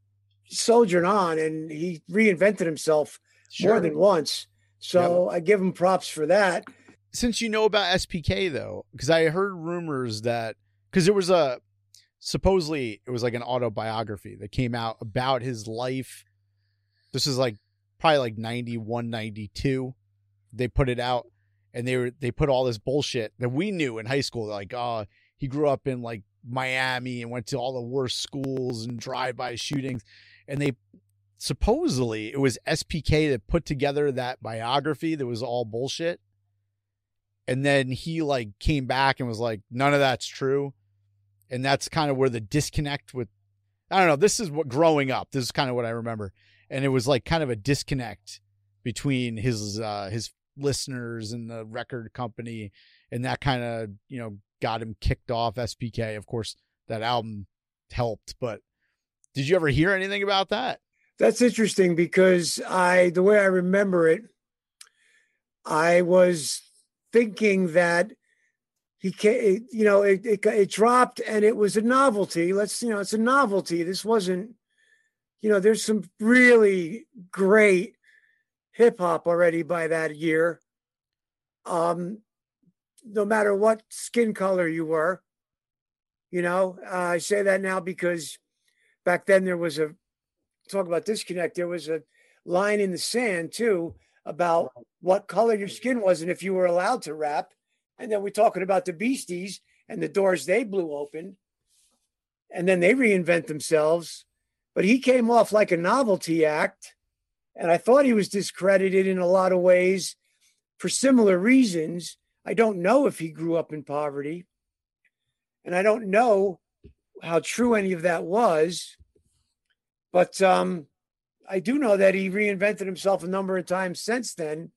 soldiered on, and he reinvented himself more than once. So I give him props for that. Since you know about SBK though, because I heard rumors that because there was a supposedly it was like an autobiography that came out about his life This is like probably like 91, 92. They put it out and they were they put all this bullshit that we knew in high school like oh he grew up in like Miami and went to all the worst schools and drive-by shootings. And they supposedly it was SBK that put together that biography that was all bullshit. And then he like came back and was like none of that's true. And that's kind of where the disconnect with I don't know this is what growing up this is kind of what I remember and it was like kind of a disconnect between his uh his listeners and the record company and that kind of you know got him kicked off SBK of course that album helped but did you ever hear anything about that That's interesting because I, the way I remember it, I was thinking that he can, you know, it, it it dropped and it was a novelty. Let's, you know, it's a novelty. This wasn't, you know, there's some really great hip hop already by that year. Um, no matter what skin color you were, you know, uh, I say that now because back then there was a talk about disconnect. There was a line in the sand too about what color your skin was and if you were allowed to rap. And then we're talking about the Beasties and the doors they blew open. And then they reinvent themselves. But he came off like a novelty act. And I thought he was discredited in a lot of ways for similar reasons. I don't know if he grew up in poverty. And I don't know how true any of that was. But um, I do know that he reinvented himself a number of times since then.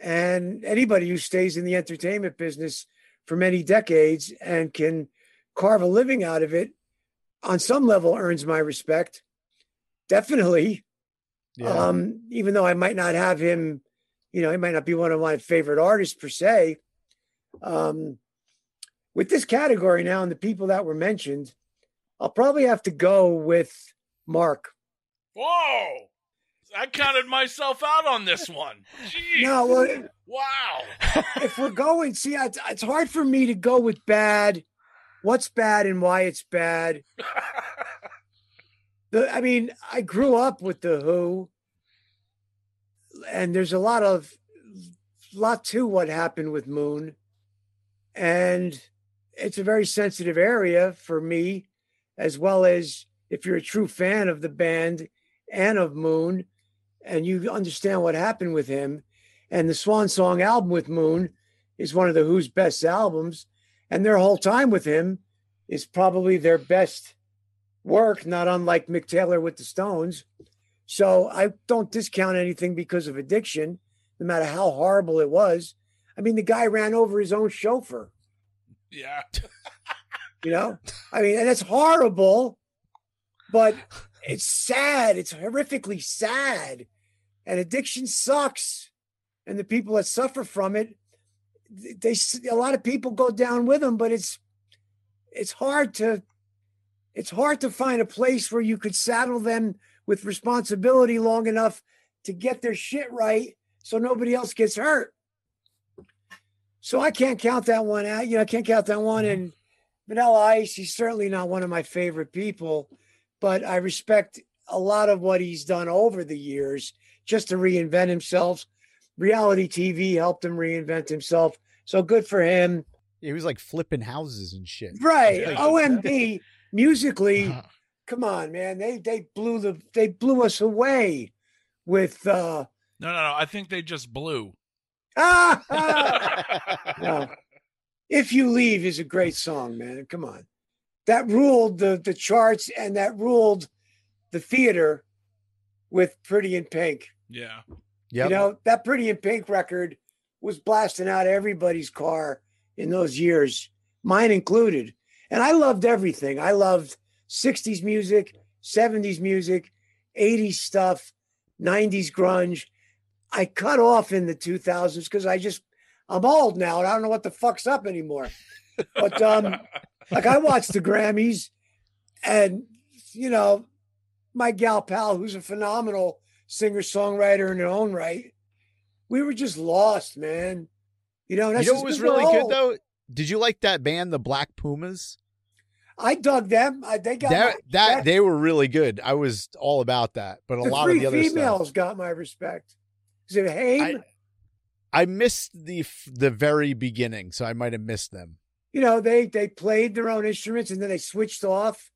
And anybody who stays in the entertainment business for many decades and can carve a living out of it on some level earns my respect. Definitely. Um, even though I might not have him, you know, he might not be one of my favorite artists per se. Um, with this category now and the people that were mentioned, I'll probably have to go with Mark. Whoa! I counted myself out on this one. Jeez. No, well, Wow. if we're going, see, it's, it's hard for me to go with bad. What's bad and why it's bad. The, I mean, I grew up with the Who, and there's a lot of lot to what happened with Moon, and it's a very sensitive area for me, as well as if you're a true fan of the band and of Moon, and you understand what happened with him, and the Swan Song album with Moon is one of the Who's best albums, and their whole time with him is probably their best work, not unlike Mick Taylor with the Stones. So I don't discount anything because of addiction, no matter how horrible it was. I mean, the guy ran over his own chauffeur, yeah. you know? I mean, and it's horrible, but it's sad. It's horrifically sad. And addiction sucks. And the people that suffer from it, they a lot of people go down with them, but it's it's hard to it's hard to find a place where you could saddle them with responsibility long enough to get their shit right so nobody else gets hurt. So I can't count that one out. You know, I can't count that one. Mm-hmm. And Vanilla Ice, he's certainly not one of my favorite people, but I respect a lot of what he's done over the years just to reinvent himself. Reality TV helped him reinvent himself. So good for him. he was like flipping houses and shit Right. Like- OMD musically, come on, man. They they blew the they blew us away with uh No, no, no. I think they just blew. ah, ah. no. If You Leave is a great song, man. Come on. That ruled the the charts and that ruled the theater with Pretty in Pink. Yeah. Yep. You know, that Pretty in Pink record was blasting out everybody's car in those years, mine included. And I loved everything. I loved 60s music, 70s music, 80s stuff, 90s grunge. I cut off in the 2000s because I just, I'm old now and I don't know what the fuck's up anymore. But um, like I watched the Grammys and, you know, my gal pal, who's a phenomenal singer songwriter in her own right, we were just lost, man. You know, that's you know what was really good though? Did you like that band, the Black Pumas? I dug them. I, they got That my that respect. they were really good. I was all about that. But a lot of the other females stuff, got my respect. Is it Haim? I missed the the very beginning, so I might have missed them. you know, they they played their own instruments and then they switched off,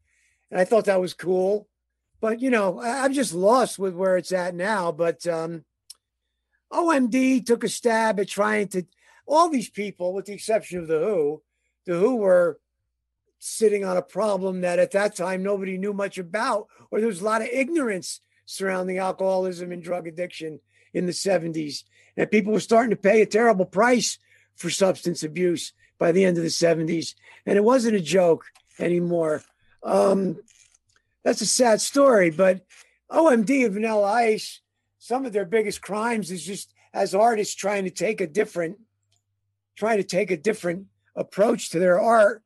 and I thought that was cool. But you know, I'm just lost with where it's at now. But um, OMD took a stab at trying to all these people, with the exception of the Who, the Who were sitting on a problem that at that time nobody knew much about, or there was a lot of ignorance surrounding alcoholism and drug addiction in the 70s. And people were starting to pay a terrible price for substance abuse by the end of the 70s. And it wasn't a joke anymore. Um, that's a sad story, but OMD and Vanilla Ice, some of their biggest crimes is just as artists trying to take a different, trying to take a different approach to their art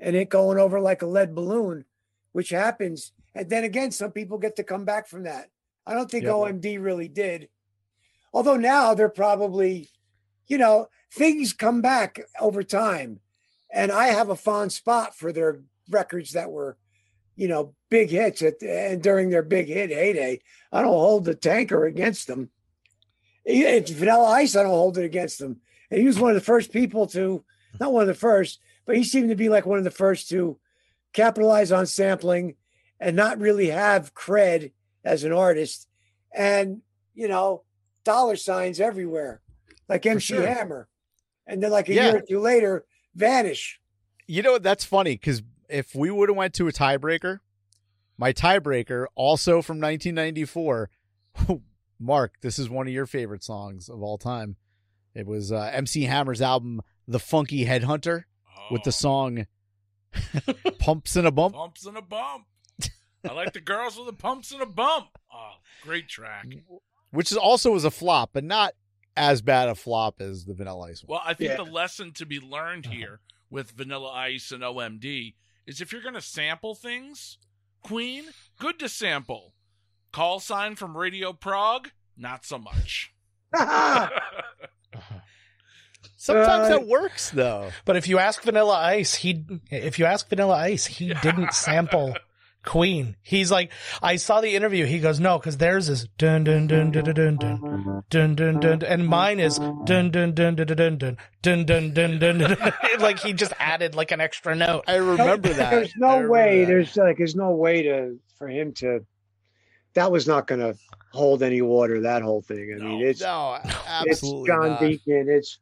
and it going over like a lead balloon, which happens. And then again, some people get to come back from that. I don't think Yep. OMD really did. Although now they're probably, you know, things come back over time. And I have a fond spot for their records that were, you know, big hits at and during their big hit heyday. I don't hold the tanker against them. It's Vanilla Ice, I don't hold it against them. And he was one of the first people to, not one of the first, but he seemed to be like one of the first to capitalize on sampling and not really have cred as an artist. And, you know, dollar signs everywhere, like MC sure. Hammer. And then like a Yeah. year or two later, vanish. You know that's funny because if we would have went to a tiebreaker, my tiebreaker also from 1994, Mark, this is one of your favorite songs of all time. It was uh, MC Hammer's album, "The Funky Headhunter," with the Oh, song "Pumps and a Bump." pumps and a bump. I like the girls with the pumps and a bump. Oh, great track. which is also was a flop, but not as bad a flop as the Vanilla Ice one. Well, I think Yeah. the lesson to be learned here with Vanilla Ice and OMD is if you're going to sample things, Queen, good to sample. Call sign from Radio Prague, not so much. Sometimes Uh, that works though. But if you ask Vanilla Ice, he if you ask Vanilla Ice, he didn't sample Queen. He's like, I saw the interview. He goes, no, because theirs is dun dun dun dun dun dun dun dun dun dun, and mine is dun dun dun dun dun dun dun dun dun dun dun. dun. Like he just added like an extra note. I remember that. There's no way. There's like there's no way to for him to. That was not going to hold any water. That whole thing. I mean, No. it's no, it's John. Deacon. It's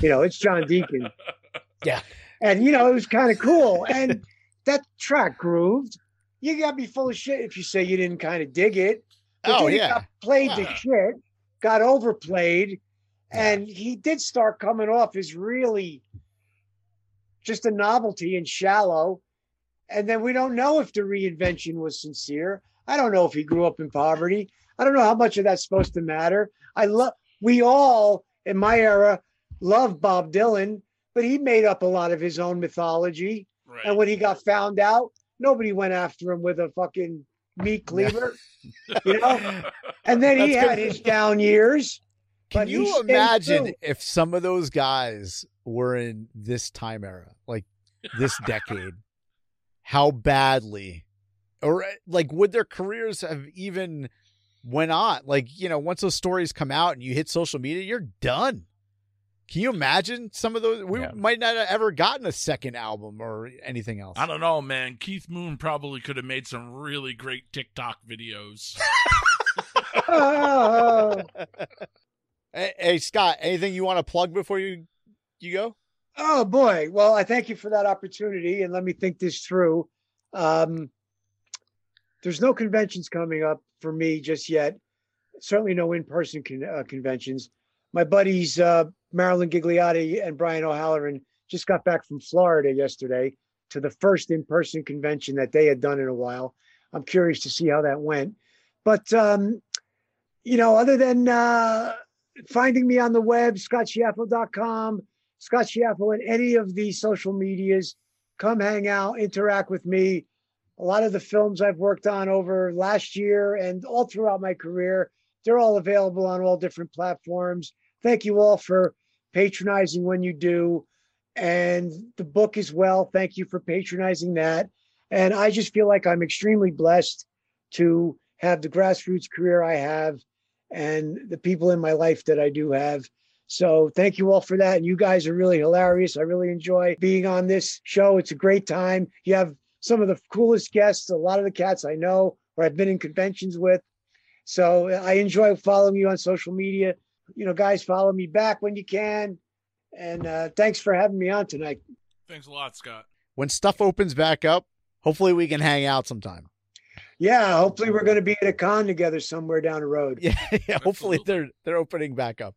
you know, it's John Deacon. Yeah. And you know, it was kind of cool. And that track grooved. You got to be full of shit if you say you didn't kind of dig it. But Oh yeah, got played to Yeah. shit, got overplayed, and he did start coming off as really just a novelty and shallow. And then we don't know if the reinvention was sincere. I don't know if he grew up in poverty. I don't know how much of that's supposed to matter. I love we all in my era loved Bob Dylan, but he made up a lot of his own mythology. Right. And when he got found out, nobody went after him with a fucking meat cleaver, you know. And then he That's had good. his down years. Can you imagine true. if some of those guys were in this time era, like this decade, how badly, or eh, like would their careers have even went on? Like you know, once those stories come out and you hit social media, you're done. Can you imagine some of those? We Yeah. might not have ever gotten a second album or anything else. I don't know, man. Keith Moon probably could have made some really great TikTok videos. Hey, hey, Scott, anything you want to plug before you you go? oh boy. Well, I thank you for that opportunity and let me think this through. Um, there's no conventions coming up for me just yet. Certainly no in-person con- uh, conventions. My buddies uh, Marilyn Ghigliotti and Brian O'Halloran just got back from Florida yesterday to the first in-person convention that they had done in a while. I'm curious to see how that went. But um, you know, other than uh, finding me on the web, scottschiaffo.com, Scott and any of the social medias, come hang out, interact with me. A lot of the films I've worked on over last year and all throughout my career, they're all available on all different platforms. Thank you all for patronizing when you do. and the book as well. Thank you for patronizing that. And I just feel like I'm extremely blessed to have the grassroots career I have and the people in my life that I do have. So thank you all for that. And you guys are really hilarious. I really enjoy being on this show. It's a great time. You have some of the coolest guests, a lot of the cats I know or I've been in conventions with. So I enjoy following you on social media. You know, guys, follow me back when you can. And uh, thanks for having me on tonight. Thanks a lot, Scott. When stuff opens back up, hopefully we can hang out sometime. Yeah, hopefully we're going to be at a con together somewhere down the road. Yeah, yeah hopefully they're they're opening back up.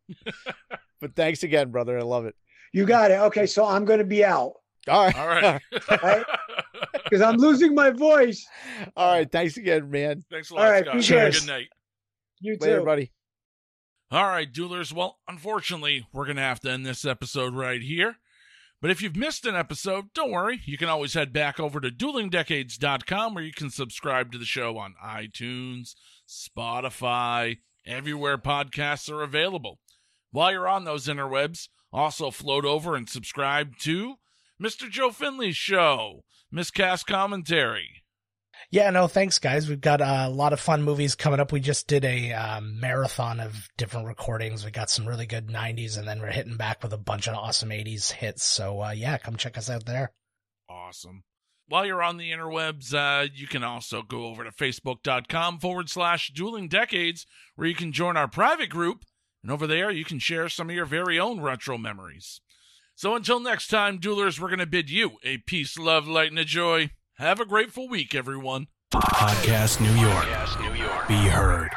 but thanks again, brother. I love it. You got it. Okay, so I'm going to be out All right. All right. because I'm losing my voice. All right. Thanks again, man. Thanks a lot, right, Scott. be Have a good. Good night. You Later, too. buddy. All right, duelers. Well, unfortunately, we're going to have to end this episode right here. But if you've missed an episode, don't worry. You can always head back over to duelingdecades.com where you can subscribe to the show on iTunes, Spotify, everywhere podcasts are available. While you're on those interwebs, also float over and subscribe to Mr. Joe Findlay's show, Miscast Commentary. Yeah, no, thanks, guys. We've got a lot of fun movies coming up. We just did a um, marathon of different recordings. We got some really good 90s, and then we're hitting back with a bunch of awesome 80s hits. So, uh, yeah, come check us out there. Awesome. While you're on the interwebs, uh, you can also go over to facebook.com forward slash dueling decades, where you can join our private group. And over there, you can share some of your very own retro memories. So until next time, duelers, we're going to bid you a peace, love, light, and a joy. Have a grateful week, everyone. Podcast New York. Be heard.